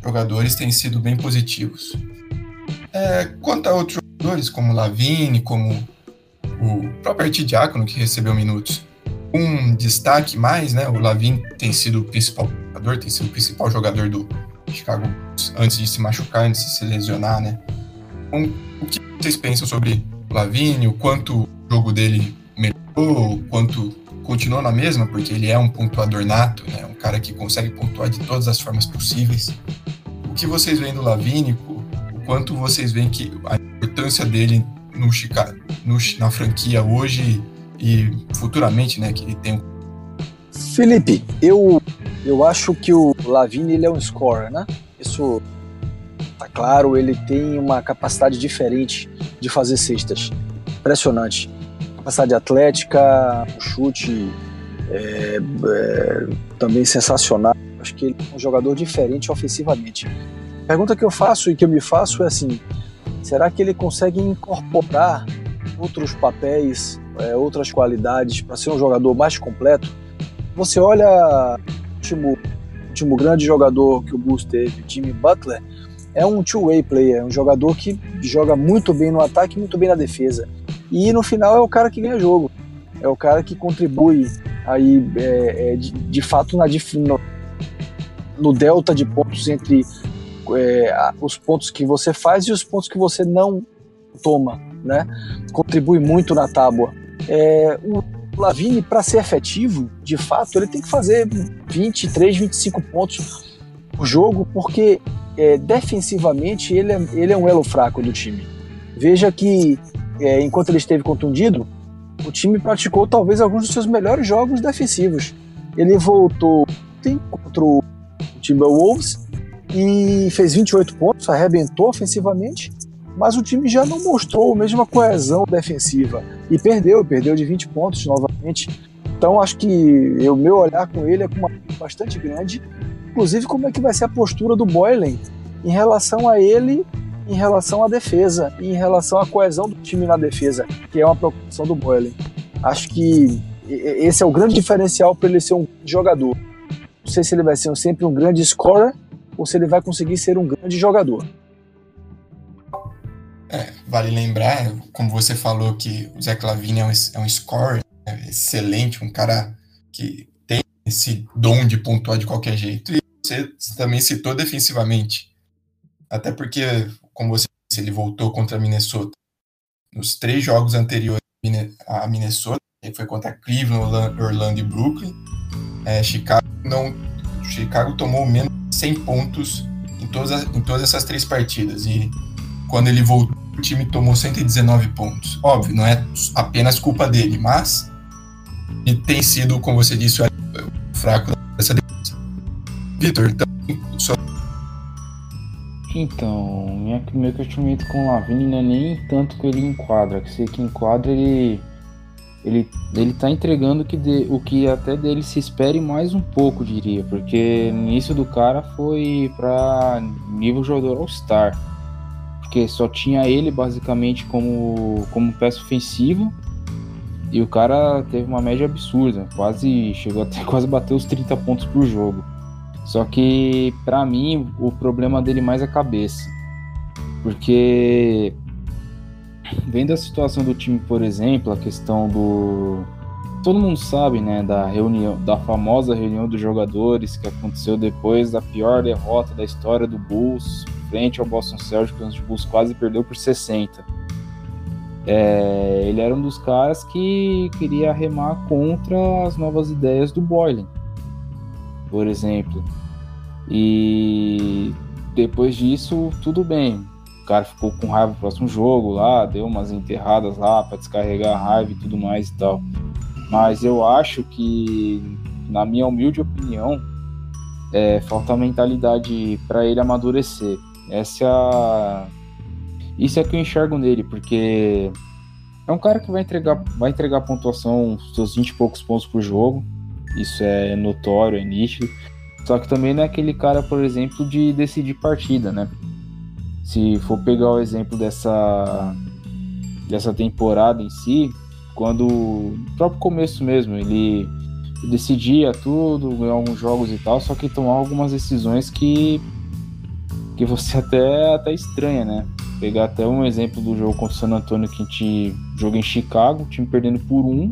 jogadores tem sido bem positivos. É, quanto a outros jogadores, como Lavine, como o próprio Artidiácono, que recebeu minutos, um destaque mais, né? O Lavine tem sido o principal jogador, tem sido o principal jogador do, Chicago antes de se machucar, antes de se lesionar, né? Então, o que vocês pensam sobre o Lavigne, o quanto o jogo dele melhorou, o quanto continuou na mesma, porque ele é um pontuador nato, né? Um cara que consegue pontuar de todas as formas possíveis. O que vocês veem do Lavigne, o, o quanto vocês veem que a importância dele no Chicago, no, na franquia hoje e futuramente, né? Que ele tem Felipe, eu eu acho que o Lavigne ele é um scorer, né? Isso tá claro, ele tem uma capacidade diferente de fazer cestas. Impressionante. Capacidade atlética, um chute é, é, também sensacional. Acho que ele é um jogador diferente ofensivamente. A pergunta que eu faço e que eu me faço é assim: será que ele consegue incorporar outros papéis, é, outras qualidades para ser um jogador mais completo? Você olha último, último grande jogador que o Bulls teve, Jimmy Butler, é um two-way player, um jogador que joga muito bem no ataque e muito bem na defesa. E no final é o cara que ganha jogo. É o cara que contribui aí é, é, de, de, fato na, no, no, delta de pontos entre é, os pontos que você faz e os pontos que você não toma, né? Contribui muito na tábua. É, o, Lavine, para ser efetivo, de fato, ele tem que fazer 23, 25 pontos por jogo, porque é, defensivamente ele é, ele é um elo fraco do time. Veja que é, enquanto ele esteve contundido, o time praticou talvez alguns dos seus melhores jogos defensivos. Ele voltou contra o Timberwolves e fez 28 pontos, arrebentou ofensivamente, mas o time já não mostrou a mesma coesão defensiva e perdeu, perdeu de 20 pontos novamente. Então acho que o meu olhar com ele é com uma bastante grande, inclusive como é que vai ser a postura do Boylen em relação a ele, em relação à defesa, e em relação à coesão do time na defesa, que é uma preocupação do Boylen. Acho que esse é o grande diferencial para ele ser um jogador. Não sei se ele vai ser sempre um grande scorer, ou se ele vai conseguir ser um grande jogador. É, vale lembrar, como você falou, que o Zé Clavini é um, é um scorer é excelente, um cara que tem esse dom de pontuar de qualquer jeito. E você também citou defensivamente. Até porque, como você disse, ele voltou contra a Minnesota. Nos três jogos anteriores a Minnesota, que foi contra Cleveland, Orlando e Brooklyn, é, Chicago não Chicago tomou menos de 100 pontos em todas, em todas essas três partidas. E quando ele voltou, o time tomou 119 pontos. Óbvio, não é apenas culpa dele, mas ele tem sido, como você disse, o fraco dessa defesa. Vitor, então, só... Então, minha, meu questionamento com o Lavini não é nem tanto que ele enquadra, que sei que enquadra ele ele, ele tá entregando que de, o que até dele se espere mais um pouco, diria, porque no início do cara foi para nível jogador All-Star, porque só tinha ele basicamente como, como peça ofensiva. E o cara teve uma média absurda, quase chegou até quase bater os 30 pontos por jogo. Só que para mim o problema dele mais é a cabeça, porque vendo a situação do time, por exemplo, a questão do todo mundo sabe, né, da reunião, da famosa reunião dos jogadores que aconteceu depois da pior derrota da história do Bulls frente ao Boston Celtics, onde o Bulls quase perdeu por 60. É, ele era um dos caras que queria remar contra as novas ideias do Boylan, por exemplo. E depois disso, tudo bem o cara ficou com raiva no próximo jogo lá, deu umas enterradas lá para descarregar a raiva e tudo mais e tal. Mas eu acho que, na minha humilde opinião, é, falta mentalidade para ele amadurecer. Essa é. Isso é que eu enxergo nele, porque é um cara que vai entregar, vai entregar pontuação, seus 20 e poucos pontos por jogo. Isso é notório, é nítido. Só que também não é aquele cara, por exemplo, de decidir partida, né? se for pegar o exemplo dessa, dessa temporada em si, quando no próprio começo mesmo, ele decidia tudo, ganhar alguns jogos e tal, só que tomar algumas decisões que que você até até estranha, né? Pegar até um exemplo do jogo contra o San Antonio que a gente jogou em Chicago, o time perdendo por um,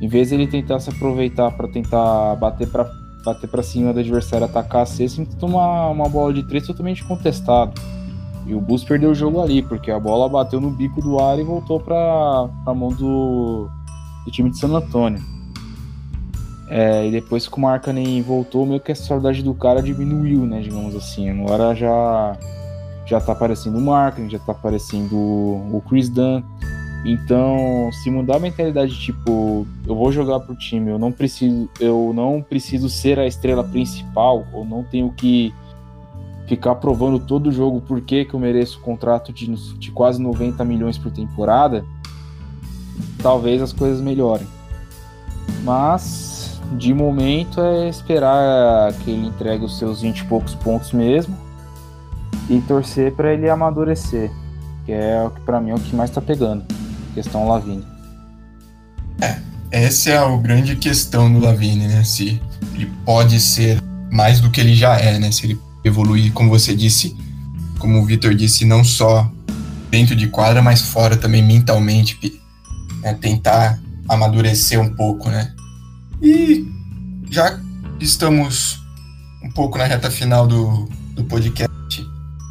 em vez de ele tentar se aproveitar para tentar bater para bater para cima do adversário, atacar a cesta, ele tomar uma bola de três totalmente contestado. E o Bulls perdeu o jogo ali, porque a bola bateu no bico do ar e voltou para a mão do, do, time de San Antônio. É, e depois que o Markkanen voltou, meio que a saudade do cara diminuiu, né, digamos assim. Agora já já tá aparecendo o Markkanen, já tá aparecendo o Chris Dunn. Então, se mudar a mentalidade, tipo, eu vou jogar pro time, eu não preciso, eu não preciso ser a estrela principal, ou não tenho que ficar provando todo jogo por que, que eu mereço um contrato de, de quase 90 milhões por temporada, talvez as coisas melhorem. Mas, de momento, é esperar que ele entregue os seus 20 e poucos pontos mesmo e torcer para ele amadurecer, que é o que para mim é o que mais está pegando, questão Lavine. É, essa é a grande questão do Lavine, né? Se ele pode ser mais do que ele já é, né? Se ele evoluir, como você disse, como o Vitor disse, não só dentro de quadra, mas fora também mentalmente, né, tentar amadurecer um pouco, né? E já estamos um pouco na reta final do, do podcast,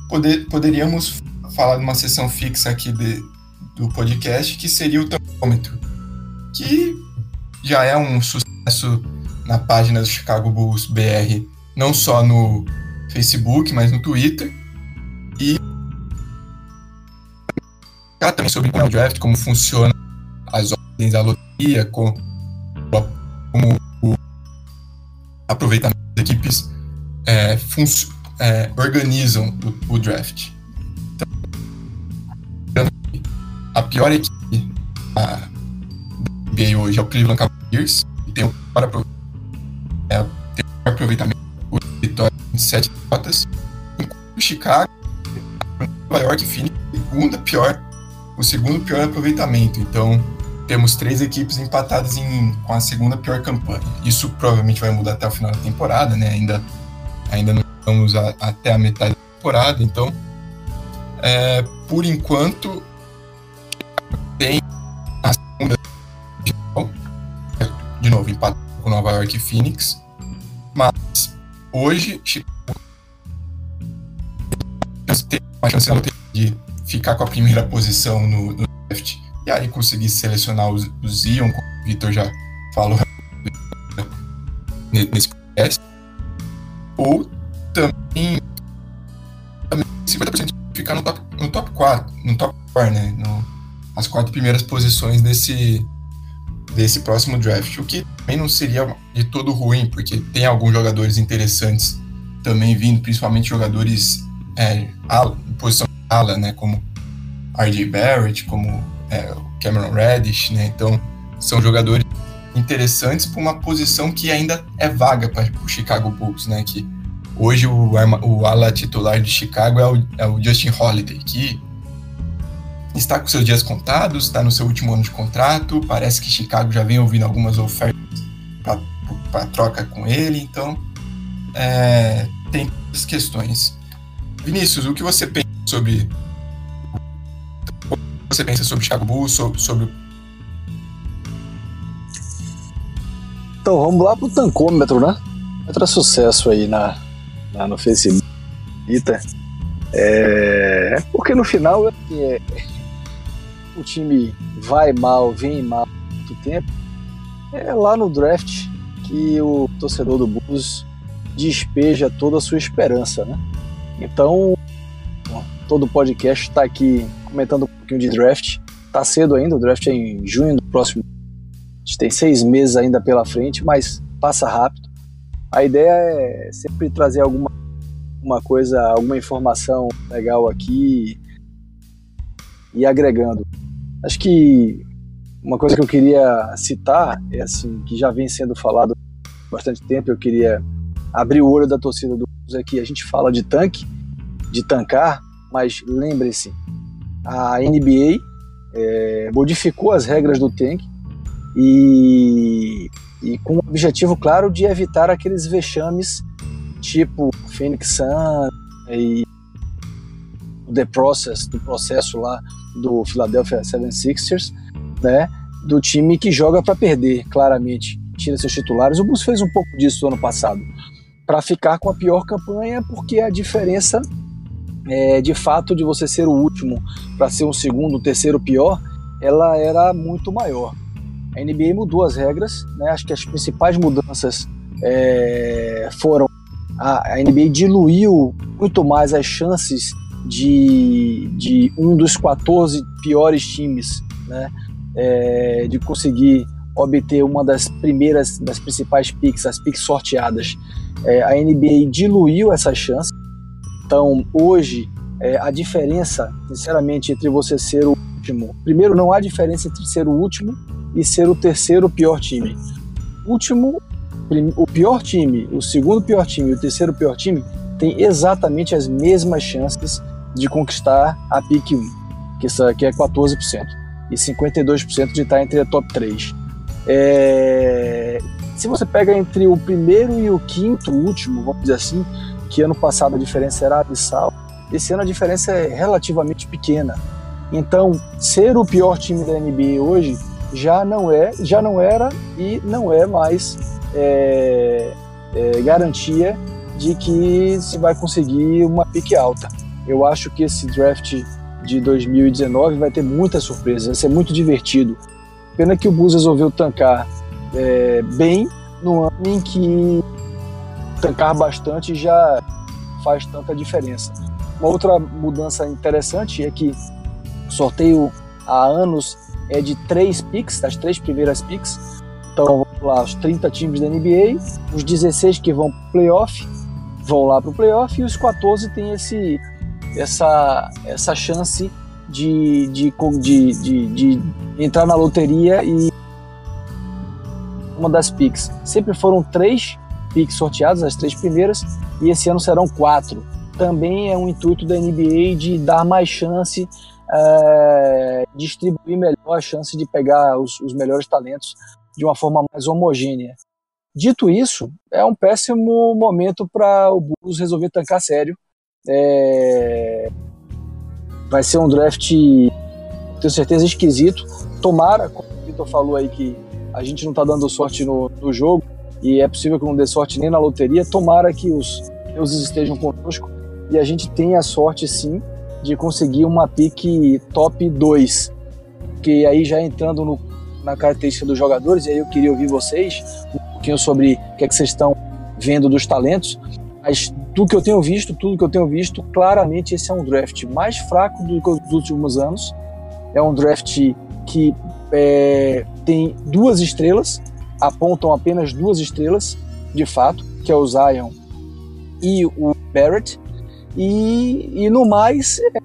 poder, poderíamos falar de uma sessão fixa aqui de, do podcast, que seria o termômetro, que já é um sucesso na página do Chicago Bulls BR, não só no Facebook, mas no Twitter. E também sobre o draft, como funciona as ordens da loteria, como, como o aproveitamento das equipes é, é, organizam o, o draft. Então, a pior equipe da NBA hoje é o Cleveland Cavaliers, que tem o pior é, aproveitamento, vitória 27 derrotas. O Chicago, Nova York e Phoenix, segunda pior, o segundo pior aproveitamento. Então, temos três equipes empatadas em, com a segunda pior campanha. Isso provavelmente vai mudar até o final da temporada, né? Ainda, ainda não vamos a, até a metade da temporada, então é, por enquanto tem a segunda de novo empate com Nova York e Phoenix, mas hoje Chicago tem uma chance de ficar com a primeira posição no, no draft e aí conseguir selecionar os, Zion, como o Vitor já falou nesse podcast, ou também, também 50% de ficar no top, no top 4, no top 4, né? No, as quatro primeiras posições desse, desse próximo draft, o que também não seria de todo ruim, porque tem alguns jogadores interessantes também vindo, principalmente jogadores é, ala, posição ala, né, como RJ Barrett, como é, Cameron Reddish, né, então são jogadores interessantes para uma posição que ainda é vaga para o Chicago Bulls, né, que hoje o, o ala titular de Chicago é o, é o Justin Holiday, que está com seus dias contados, está no seu último ano de contrato, parece que Chicago já vem ouvindo algumas ofertas para troca com ele, então é, tem essas questões. Vinícius, o que você pensa sobre você pensa sobre Chicago Bulls, sobre. Então vamos lá pro tancômetro, né? Outra sucesso aí na, na no Facebook. É, porque no final é, o time vai mal, vem mal muito tempo, é lá no draft que o torcedor do Bulls despeja toda a sua esperança, né? Então, todo podcast está aqui comentando um pouquinho de draft. Tá cedo ainda, o draft é em junho do próximo. A gente tem seis meses ainda pela frente, mas passa rápido. A ideia é sempre trazer alguma uma coisa, alguma informação legal aqui e agregando. Acho que uma coisa que eu queria citar é assim, que já vem sendo falado há bastante tempo, eu queria abrir o olho da torcida do aqui. A gente fala de tanque, de tancar, mas lembre-se, a NBA é, modificou as regras do tanque e, e com o objetivo claro de evitar aqueles vexames tipo Phoenix Sun e The Process, do processo lá do Philadelphia 76ers, né? Do time que joga para perder, claramente, tira seus titulares. O Bulls fez um pouco disso no ano passado, para ficar com a pior campanha, porque a diferença é, de fato de você ser o último para ser um segundo, um terceiro pior, ela era muito maior. A NBA mudou as regras, né? Acho que as principais mudanças é, foram a, a NBA diluiu muito mais as chances de, de um dos 14 piores times, né, é, de conseguir obter uma das primeiras, das principais picks, as picks sorteadas. É, a NBA diluiu essa chance. Então, hoje, é, a diferença, sinceramente, entre você ser o último. Primeiro, não há diferença entre ser o último e ser o terceiro pior time. O último, o pior time, o segundo pior time e o terceiro pior time têm exatamente as mesmas chances de conquistar a pick 1, que, essa, que é 14%, e 52% de estar entre a top 3. É... Se você pega entre o primeiro e o quinto último, vamos dizer assim, que ano passado a diferença era abissal, esse ano a diferença é relativamente pequena. Então, ser o pior time da NBA hoje já não é, já não era e não é mais é, é, garantia de que se vai conseguir uma pique alta. Eu acho que esse draft de 2019 vai ter muita surpresa, vai ser muito divertido. Pena que o Bulls resolveu tancar é, bem no ano em que tancar bastante já faz tanta diferença. Uma outra mudança interessante é que o sorteio há anos é de três picks, as três primeiras picks. Então vamos lá, os 30 times da NBA, os 16 que vão para o playoff vão lá para o playoff e os 14 têm esse essa, essa chance de, de, de, de, de entrar na loteria e uma das picks. Sempre foram três picks sorteadas, as três primeiras, e esse ano serão quatro. Também é um intuito da NBA de dar mais chance, é, distribuir melhor a chance de pegar os, os melhores talentos de uma forma mais homogênea. Dito isso, é um péssimo momento para o Bulls resolver tancar sério. É... Vai ser um draft, tenho certeza, esquisito. Tomara, como o Vitor falou aí, que a gente não está dando sorte no, no, jogo e é possível que não dê sorte nem na loteria. Tomara que os deuses estejam conosco e a gente tenha a sorte, sim, de conseguir uma pique top 2. Que aí já entrando no, na característica dos jogadores, e aí eu queria ouvir vocês um pouquinho sobre o que, é que vocês estão vendo dos talentos. Mas do que eu tenho visto, tudo que eu tenho visto, claramente esse é um draft mais fraco do que os últimos anos. É um draft que é, tem duas estrelas, apontam apenas duas estrelas, de fato, que é o Zion e o Barrett. E, e no mais, é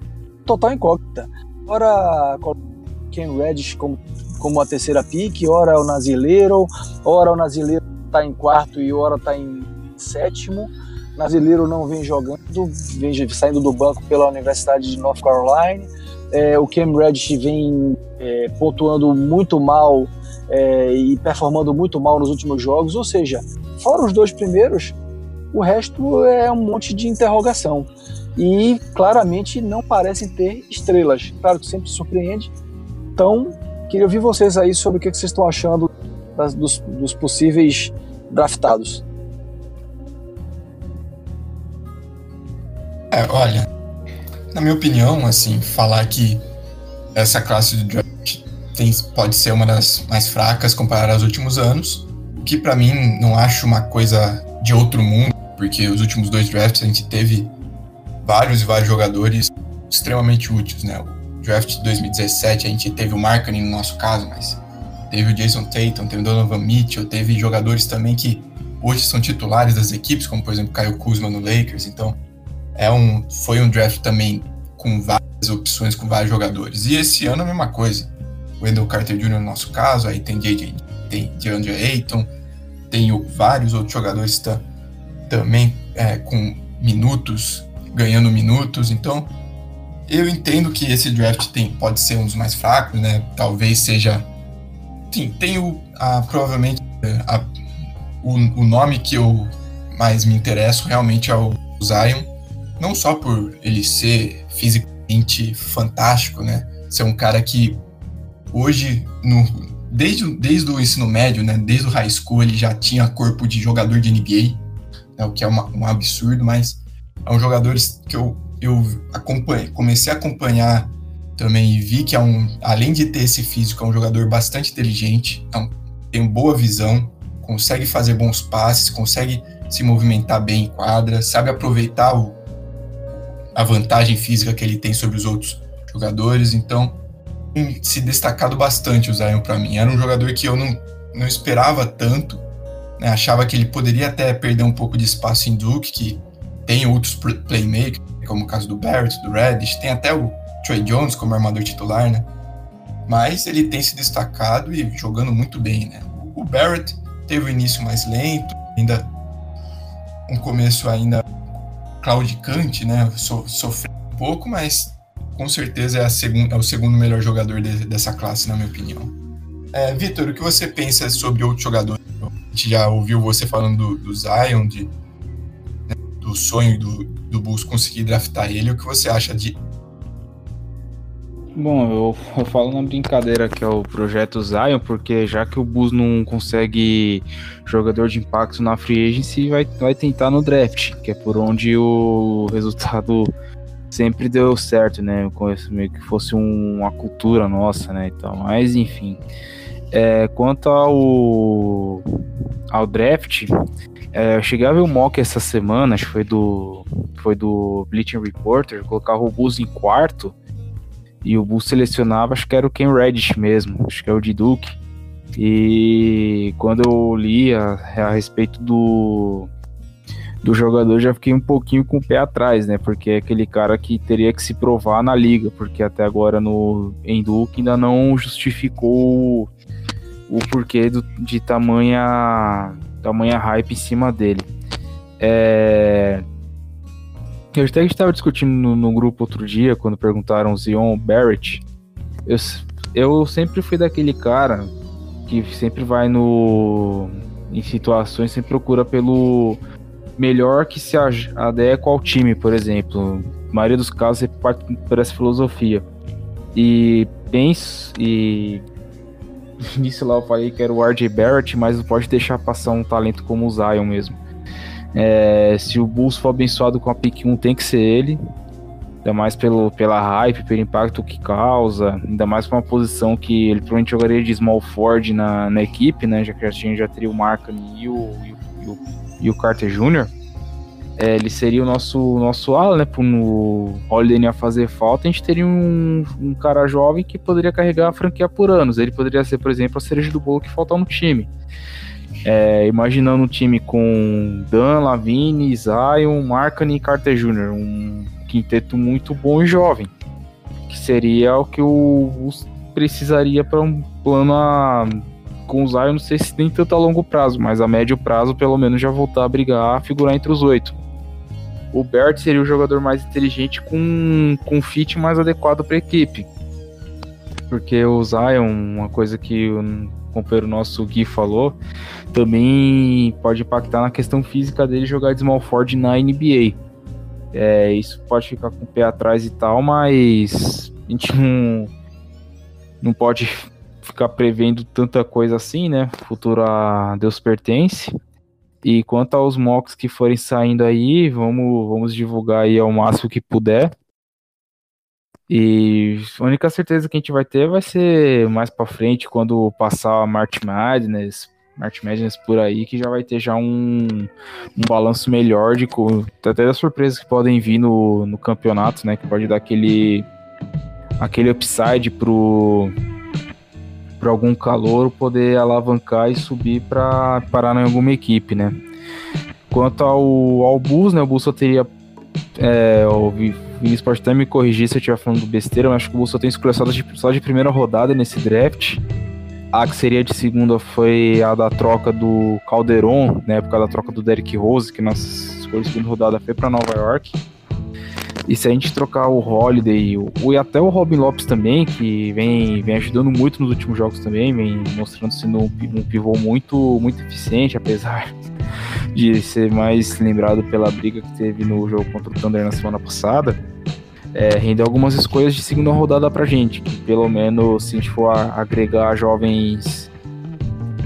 total incógnita. Ora, Ken Reddish como, como a terceira pick, ora o Nazileiro, ora o Nazileiro está em quarto e ora está em sétimo. Nazileiro não vem jogando, vem saindo do banco pela Universidade de North Carolina. É, o Cam Reddish vem é, pontuando muito mal é, e performando muito mal nos últimos jogos. Ou seja, fora os dois primeiros, o resto é um monte de interrogação. E claramente não parecem ter estrelas. Claro que sempre surpreende. Então, queria ouvir vocês aí sobre o que vocês estão achando das, dos, dos possíveis draftados. É, olha, na minha opinião, assim, falar que essa classe de draft tem, pode ser uma das mais fracas comparada aos últimos anos, que para mim não acho uma coisa de outro mundo, porque os últimos dois drafts a gente teve vários e vários jogadores extremamente úteis, né? O draft de 2017 a gente teve o Markkinen no nosso caso, mas teve o Jason Tatum, teve o Donovan Mitchell, teve jogadores também que hoje são titulares das equipes, como por exemplo Kyle Kuzma no Lakers, então é um, foi um draft também com várias opções, com vários jogadores. E esse ano a mesma coisa. Wendell Carter Jr. no nosso caso, aí tem JJ, tem DeAndre Ayton, tem vários outros jogadores também é, com minutos, ganhando minutos. Então, eu entendo que esse draft tem, pode ser um dos mais fracos, né? Talvez seja. Sim, tem o, a, provavelmente a, o, o nome que eu mais me interesso realmente é o Zion não só por ele ser fisicamente fantástico, né? Ser um cara que hoje, no, desde, desde o ensino médio, né? Desde o high school, ele já tinha corpo de jogador de NBA, né? o que é uma, um absurdo, mas é um jogador que eu, eu acompanhei, comecei a acompanhar também e vi que é um, além de ter esse físico, é um jogador bastante inteligente, é um, tem boa visão, consegue fazer bons passes, consegue se movimentar bem em quadra, sabe aproveitar o, a vantagem física que ele tem sobre os outros jogadores. Então, se destacado bastante o Zion para mim. Era um jogador que eu não, não esperava tanto. Né? Achava que ele poderia até perder um pouco de espaço em Duke, que tem outros playmakers, como o caso do Barrett, do Reddish, tem até o Trey Jones como armador titular, né? Mas ele tem se destacado e jogando muito bem, né? O Barrett teve o início mais lento, ainda um começo ainda claudicante, né? So, sofreu um pouco, mas com certeza é, segun, é o segundo melhor jogador de, dessa classe, na minha opinião. É, Vitor, o que você pensa sobre outros jogadores? A gente já ouviu você falando do, do Zion, de, né, do sonho do, do Bulls conseguir draftar ele. O que você acha de Bom, eu, eu, falo na brincadeira que é o projeto Zion, porque já que o Bulls não consegue jogador de impacto na free agency, vai, vai tentar no draft, que é por onde o resultado sempre deu certo, né? Meio que fosse um, uma cultura nossa, né? Então, mas enfim. É, quanto ao, ao draft, é, eu cheguei a ver o mock essa semana, acho que foi do, foi do Bleaching Reporter, colocava o Bulls em quarto e o Bulls selecionava, acho que era o Ken Reddish mesmo, acho que é o de Duke. E quando eu li a, a respeito do, do jogador, já fiquei um pouquinho com o pé atrás, né? Porque é aquele cara que teria que se provar na liga, porque até agora no, em Duke ainda não justificou o, porquê do, de tamanha, tamanha hype em cima dele. É, eu até estava discutindo no, no, grupo outro dia, quando perguntaram Zion Barrett. Eu, eu sempre fui daquele cara que sempre vai no, em situações sempre procura pelo melhor que se adequa ao time, por exemplo. Na maioria dos casos sempre parte por essa filosofia. E penso e nisso lá eu falei que era o RJ Barrett, mas não pode deixar passar um talento como o Zion mesmo. É, se o Bulls for abençoado com a pick 1, tem que ser ele. Ainda mais pelo, pela hype, pelo impacto que causa. Ainda mais para uma posição que ele provavelmente jogaria de small Ford na, na equipe, né? Já que a gente já teria o Markham e o, e o, e o Carter Jr. É, ele seria o nosso, nosso ala, né? Pro no Holiday ia fazer falta, a gente teria um, um cara jovem que poderia carregar a franquia por anos. Ele poderia ser, por exemplo, a cereja do bolo que falta no time. É, imaginando um time com Dan, Lavine, Zion, Markkanen e Carter Jr., um quinteto muito bom e jovem, que seria o que o Bulls precisaria para um plano a, com o Zion, não sei se nem tanto a longo prazo, mas a médio prazo pelo menos já voltar a brigar, a figurar entre os oito. O Bert seria o jogador mais inteligente com, com fit mais adequado para a equipe. Porque o Zion, uma coisa que o companheiro nosso Gui falou, também pode impactar na questão física dele jogar de small forward na NBA. É, isso pode ficar com o pé atrás e tal, mas a gente não, não pode ficar prevendo tanta coisa assim, né? Futuro a Deus pertence. E quanto aos mocks que forem saindo aí, vamos, vamos divulgar aí ao máximo que puder. E a única certeza que a gente vai ter vai ser mais para frente, quando passar a March Madness, March Madness por aí, que já vai ter já um, um balanço melhor de até das surpresas que podem vir no, no campeonato, né? Que pode dar aquele aquele upside pro para algum calor poder alavancar e subir para parar em alguma equipe, né? Quanto ao, ao né? O Bulls só teria é, o pode até me corrigir se eu estiver falando besteira, mas acho que o Bulls só tem escolha só de, só de primeira rodada nesse draft. A que seria de segunda foi a da troca do Calderon, na época da troca do Derrick Rose, que nossa escolha de segunda rodada foi para Nova York. E se a gente trocar o Holiday o, e até o Robin Lopes também, que vem, vem ajudando muito nos últimos jogos também, vem mostrando sendo um, um pivô muito, muito eficiente, apesar de ser mais lembrado pela briga que teve no jogo contra o Thunder na semana passada é, render algumas escolhas de segunda rodada pra gente, que pelo menos se a gente for agregar jovens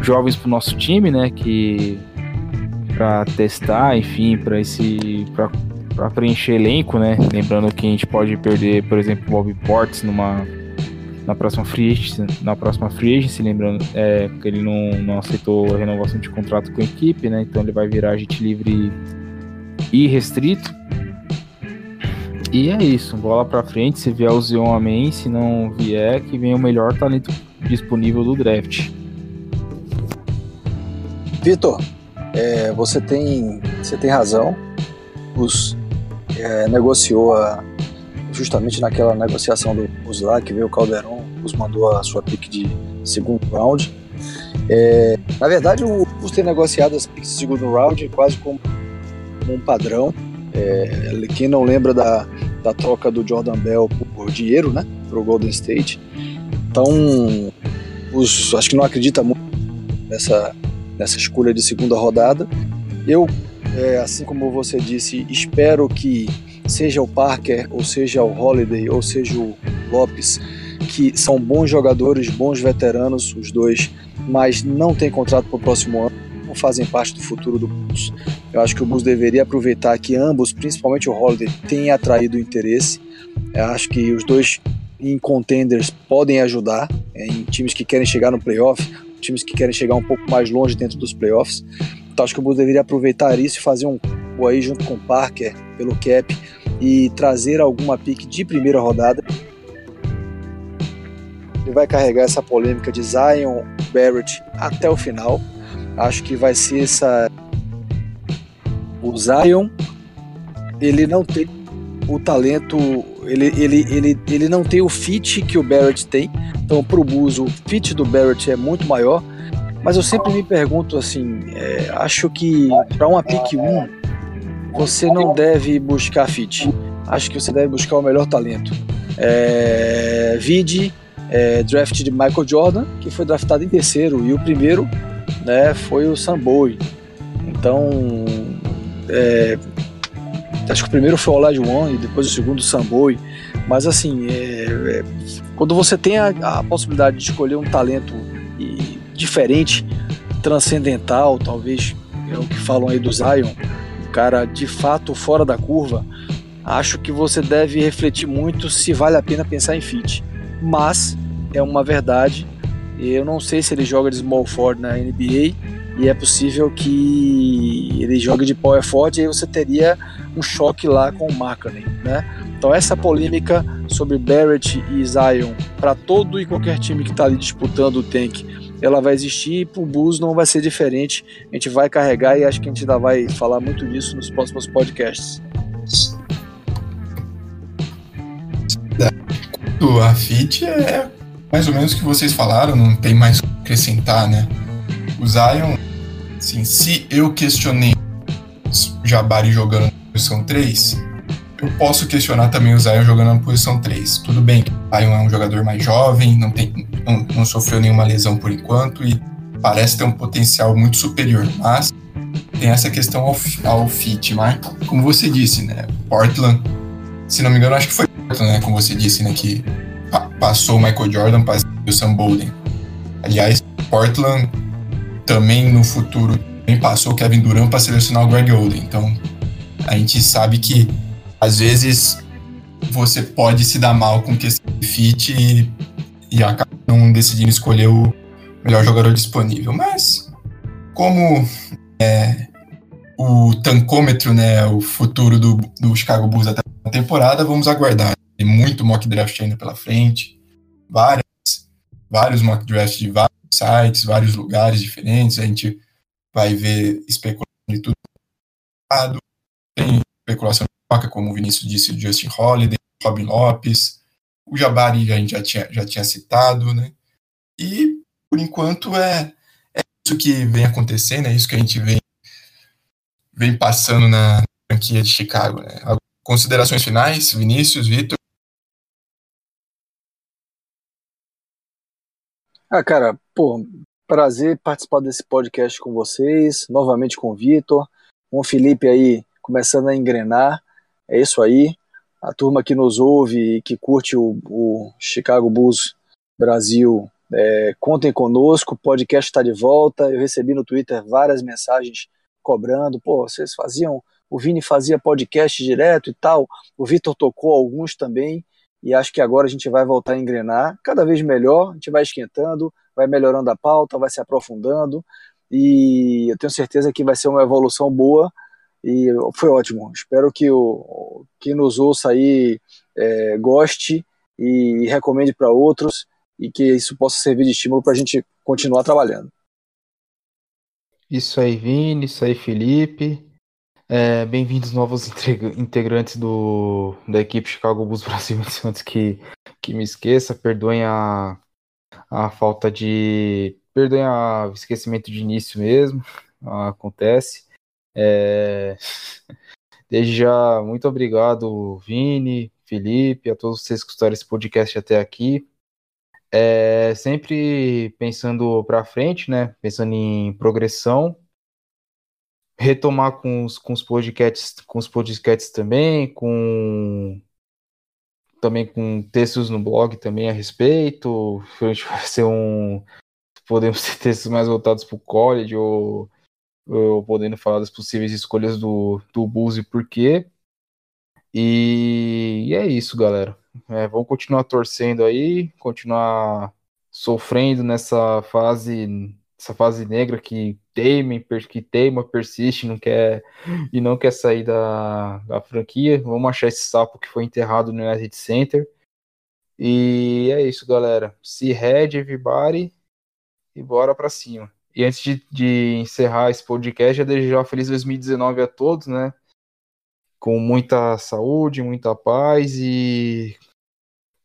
jovens pro nosso time, né, que para testar, enfim, para esse para preencher elenco, né? Lembrando que a gente pode perder, por exemplo, o Bob Portes numa na próxima free agency, na próxima free agency, lembrando é, que ele não, não aceitou a renovação de contrato com a equipe, né? Então ele vai virar agente livre e restrito. E é isso, bola pra frente, se vier o Zion, amém, se não vier, que vem o melhor talento disponível do draft. Vitor, é, você, tem, você tem razão, os, é, negociou a, justamente naquela negociação do lá, que veio o Calderon, os mandou a sua pick de segundo round. É, na verdade, o Bus tem negociado as picks de segundo round quase como um padrão, é, quem não lembra da, da troca do Jordan Bell por dinheiro, né, para o Golden State. Então, os, acho que não acredita muito nessa, nessa escolha de segunda rodada. Eu, é, assim como você disse, espero que seja o Parker, ou seja o Holiday, ou seja o Lopes, que são bons jogadores, bons veteranos, os dois, mas não tem contrato para o próximo ano não fazem parte do futuro do Bulls. Eu acho que o Bulls deveria aproveitar que ambos, principalmente o Holiday, tenham atraído interesse. Eu acho que os dois em contenders podem ajudar, em times que querem chegar no playoff, times que querem chegar um pouco mais longe dentro dos playoffs. Então acho que o Bulls deveria aproveitar isso e fazer um aí junto com o Parker pelo cap e trazer alguma pick de primeira rodada. Ele vai carregar essa polêmica de Zion Barrett até o final. Acho que vai ser essa. O Zion, ele não tem o talento, ele, ele, ele, ele não tem o fit que o Barrett tem. Então, para o Bulls, o fit do Barrett é muito maior. Mas eu sempre me pergunto assim: é, acho que para uma pick 1, você não deve buscar fit. Acho que você deve buscar o melhor talento. É, vide é, draft de Michael Jordan, que foi draftado em terceiro, e o primeiro né, foi o Samboy. Então, é, acho que o primeiro foi o Olajuwon e depois o segundo o Samboy. Mas assim, é, é, quando você tem a, a, possibilidade de escolher um talento diferente, transcendental, talvez é o que falam aí do Zion, um cara de fato fora da curva, acho que você deve refletir muito se vale a pena pensar em fit. Mas é uma verdade. Eu não sei se ele joga de small forward na NBA e é possível que ele jogue de power forward e aí você teria um choque lá com o Markkanen, né? Então essa polêmica sobre Barrett e Zion para todo e qualquer time que está ali disputando o tank, ela vai existir e para o Bulls não vai ser diferente. A gente vai carregar e acho que a gente ainda vai falar muito disso nos próximos podcasts. A fit é mais ou menos o que vocês falaram, não tem mais o que acrescentar, né? O Zion, assim, se eu questionei Jabari jogando na posição 3, eu posso questionar também o Zion jogando na posição 3. Tudo bem que o Zion é um jogador mais jovem, não, tem, não, não sofreu nenhuma lesão por enquanto e parece ter um potencial muito superior, mas tem essa questão ao, ao fit, mas como você disse, né? Portland, se não me engano, acho que foi Portland, né? Como você disse, né? Que passou o Michael Jordan, passou o Sam Bolden. Aliás, Portland também no futuro também passou o Kevin Durant para selecionar o Greg Oden. Então, a gente sabe que às vezes você pode se dar mal com questão de fit e, e acaba não decidindo escolher o melhor jogador disponível. Mas, como é, o tancômetro, né, o futuro do, do Chicago Bulls até a temporada, vamos aguardar. Tem muito mock draft ainda pela frente, várias, vários mock drafts de vários sites, vários lugares diferentes. A gente vai ver especulação de tudo. Tem especulação como o Vinícius disse, o Justin Holiday, Robin Lopes, o Jabari a gente já tinha, já tinha citado, né? E, por enquanto, é, é isso que vem acontecendo, é isso que a gente vem, vem passando na franquia de Chicago, né? Considerações finais, Vinícius, Vitor? Ah, cara, pô, prazer participar desse podcast com vocês, novamente com o Vitor, com o Felipe aí começando a engrenar. É isso aí. A turma que nos ouve e que curte o, o Chicago Bulls Brasil, é, contem conosco. O podcast está de volta. Eu recebi no Twitter várias mensagens cobrando. Pô, vocês faziam. O Vini fazia podcast direto e tal. O Vitor tocou alguns também. E acho que agora a gente vai voltar a engrenar cada vez melhor. A gente vai esquentando, vai melhorando a pauta, vai se aprofundando. E eu tenho certeza que vai ser uma evolução boa e foi ótimo. Espero que o quem nos ouça aí é, goste e recomende para outros e que isso possa servir de estímulo para a gente continuar trabalhando. Isso aí, Vini, isso aí, Felipe. É, Bem-vindos novos integrantes do, da equipe Chicago Bulls Brasil. Antes que, que me esqueça, perdoem a, a falta de. Perdoem o esquecimento de início mesmo, acontece. É... Desde já, muito obrigado, Vini, Felipe, a todos vocês que escutaram esse podcast até aqui. É, sempre pensando para frente, né? Pensando em progressão, retomar com os, com os podcasts, com os podcasts também, com também com textos no blog também a respeito. A gente vai ser um podemos ter textos mais voltados para o college ou eu podendo falar das possíveis escolhas do, do Bulls e por quê. E, e é isso, galera. É, vamos continuar torcendo aí, continuar sofrendo nessa fase, essa fase negra que teima, que teima, persiste, não quer e não quer sair da, da franquia. Vamos achar esse sapo que foi enterrado no United Center. E é isso, galera. Se head everybody e bora pra cima. E antes de, de encerrar esse podcast, já desejar feliz 2019 a todos, né? Com muita saúde, muita paz e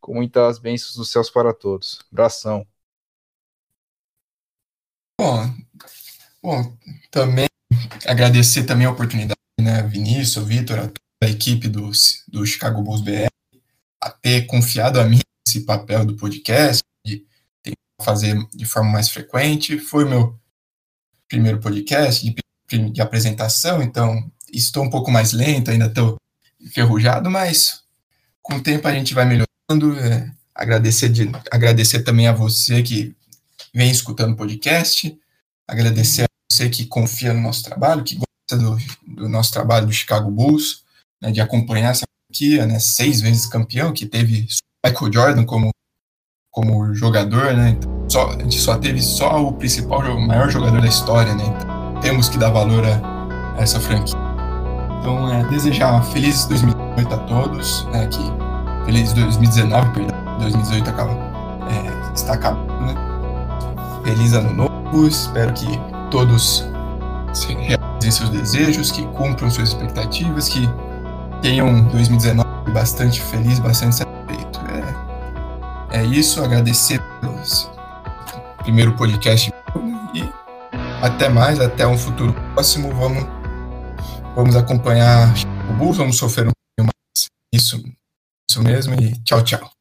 com muitas bênçãos dos céus para todos. Abração. Bom, bom, também agradecer também a oportunidade, né, Vinícius, Vitor, a a equipe do, do Chicago Bulls BR, a ter confiado a mim esse papel do podcast, fazer de forma mais frequente. Foi meu primeiro podcast de, de apresentação, então estou um pouco mais lento, ainda estou enferrujado, mas com o tempo a gente vai melhorando. É, agradecer, de, agradecer também a você que vem escutando o podcast, agradecer a você que confia no nosso trabalho, que gosta do, do nosso trabalho do Chicago Bulls, né, de acompanhar essa franquia, né, seis vezes campeão, que teve Michael Jordan como, como jogador, né, então, só, a gente só teve só o principal, o maior jogador da história, né, então temos que dar valor a, a essa franquia. Então, é, desejar feliz 2018 a todos, né, que feliz 2019, perdão, 2018 acaba, é, está acabando, né, feliz ano novo, espero que todos realizem seus desejos, que cumpram suas expectativas, que tenham 2019 bastante feliz, bastante satisfeito. É, isso, agradecer pelo primeiro podcast e até mais, até um futuro próximo. Vamos, vamos acompanhar o Bulls, vamos sofrer um pouquinho mais. Isso, isso mesmo, e tchau, tchau.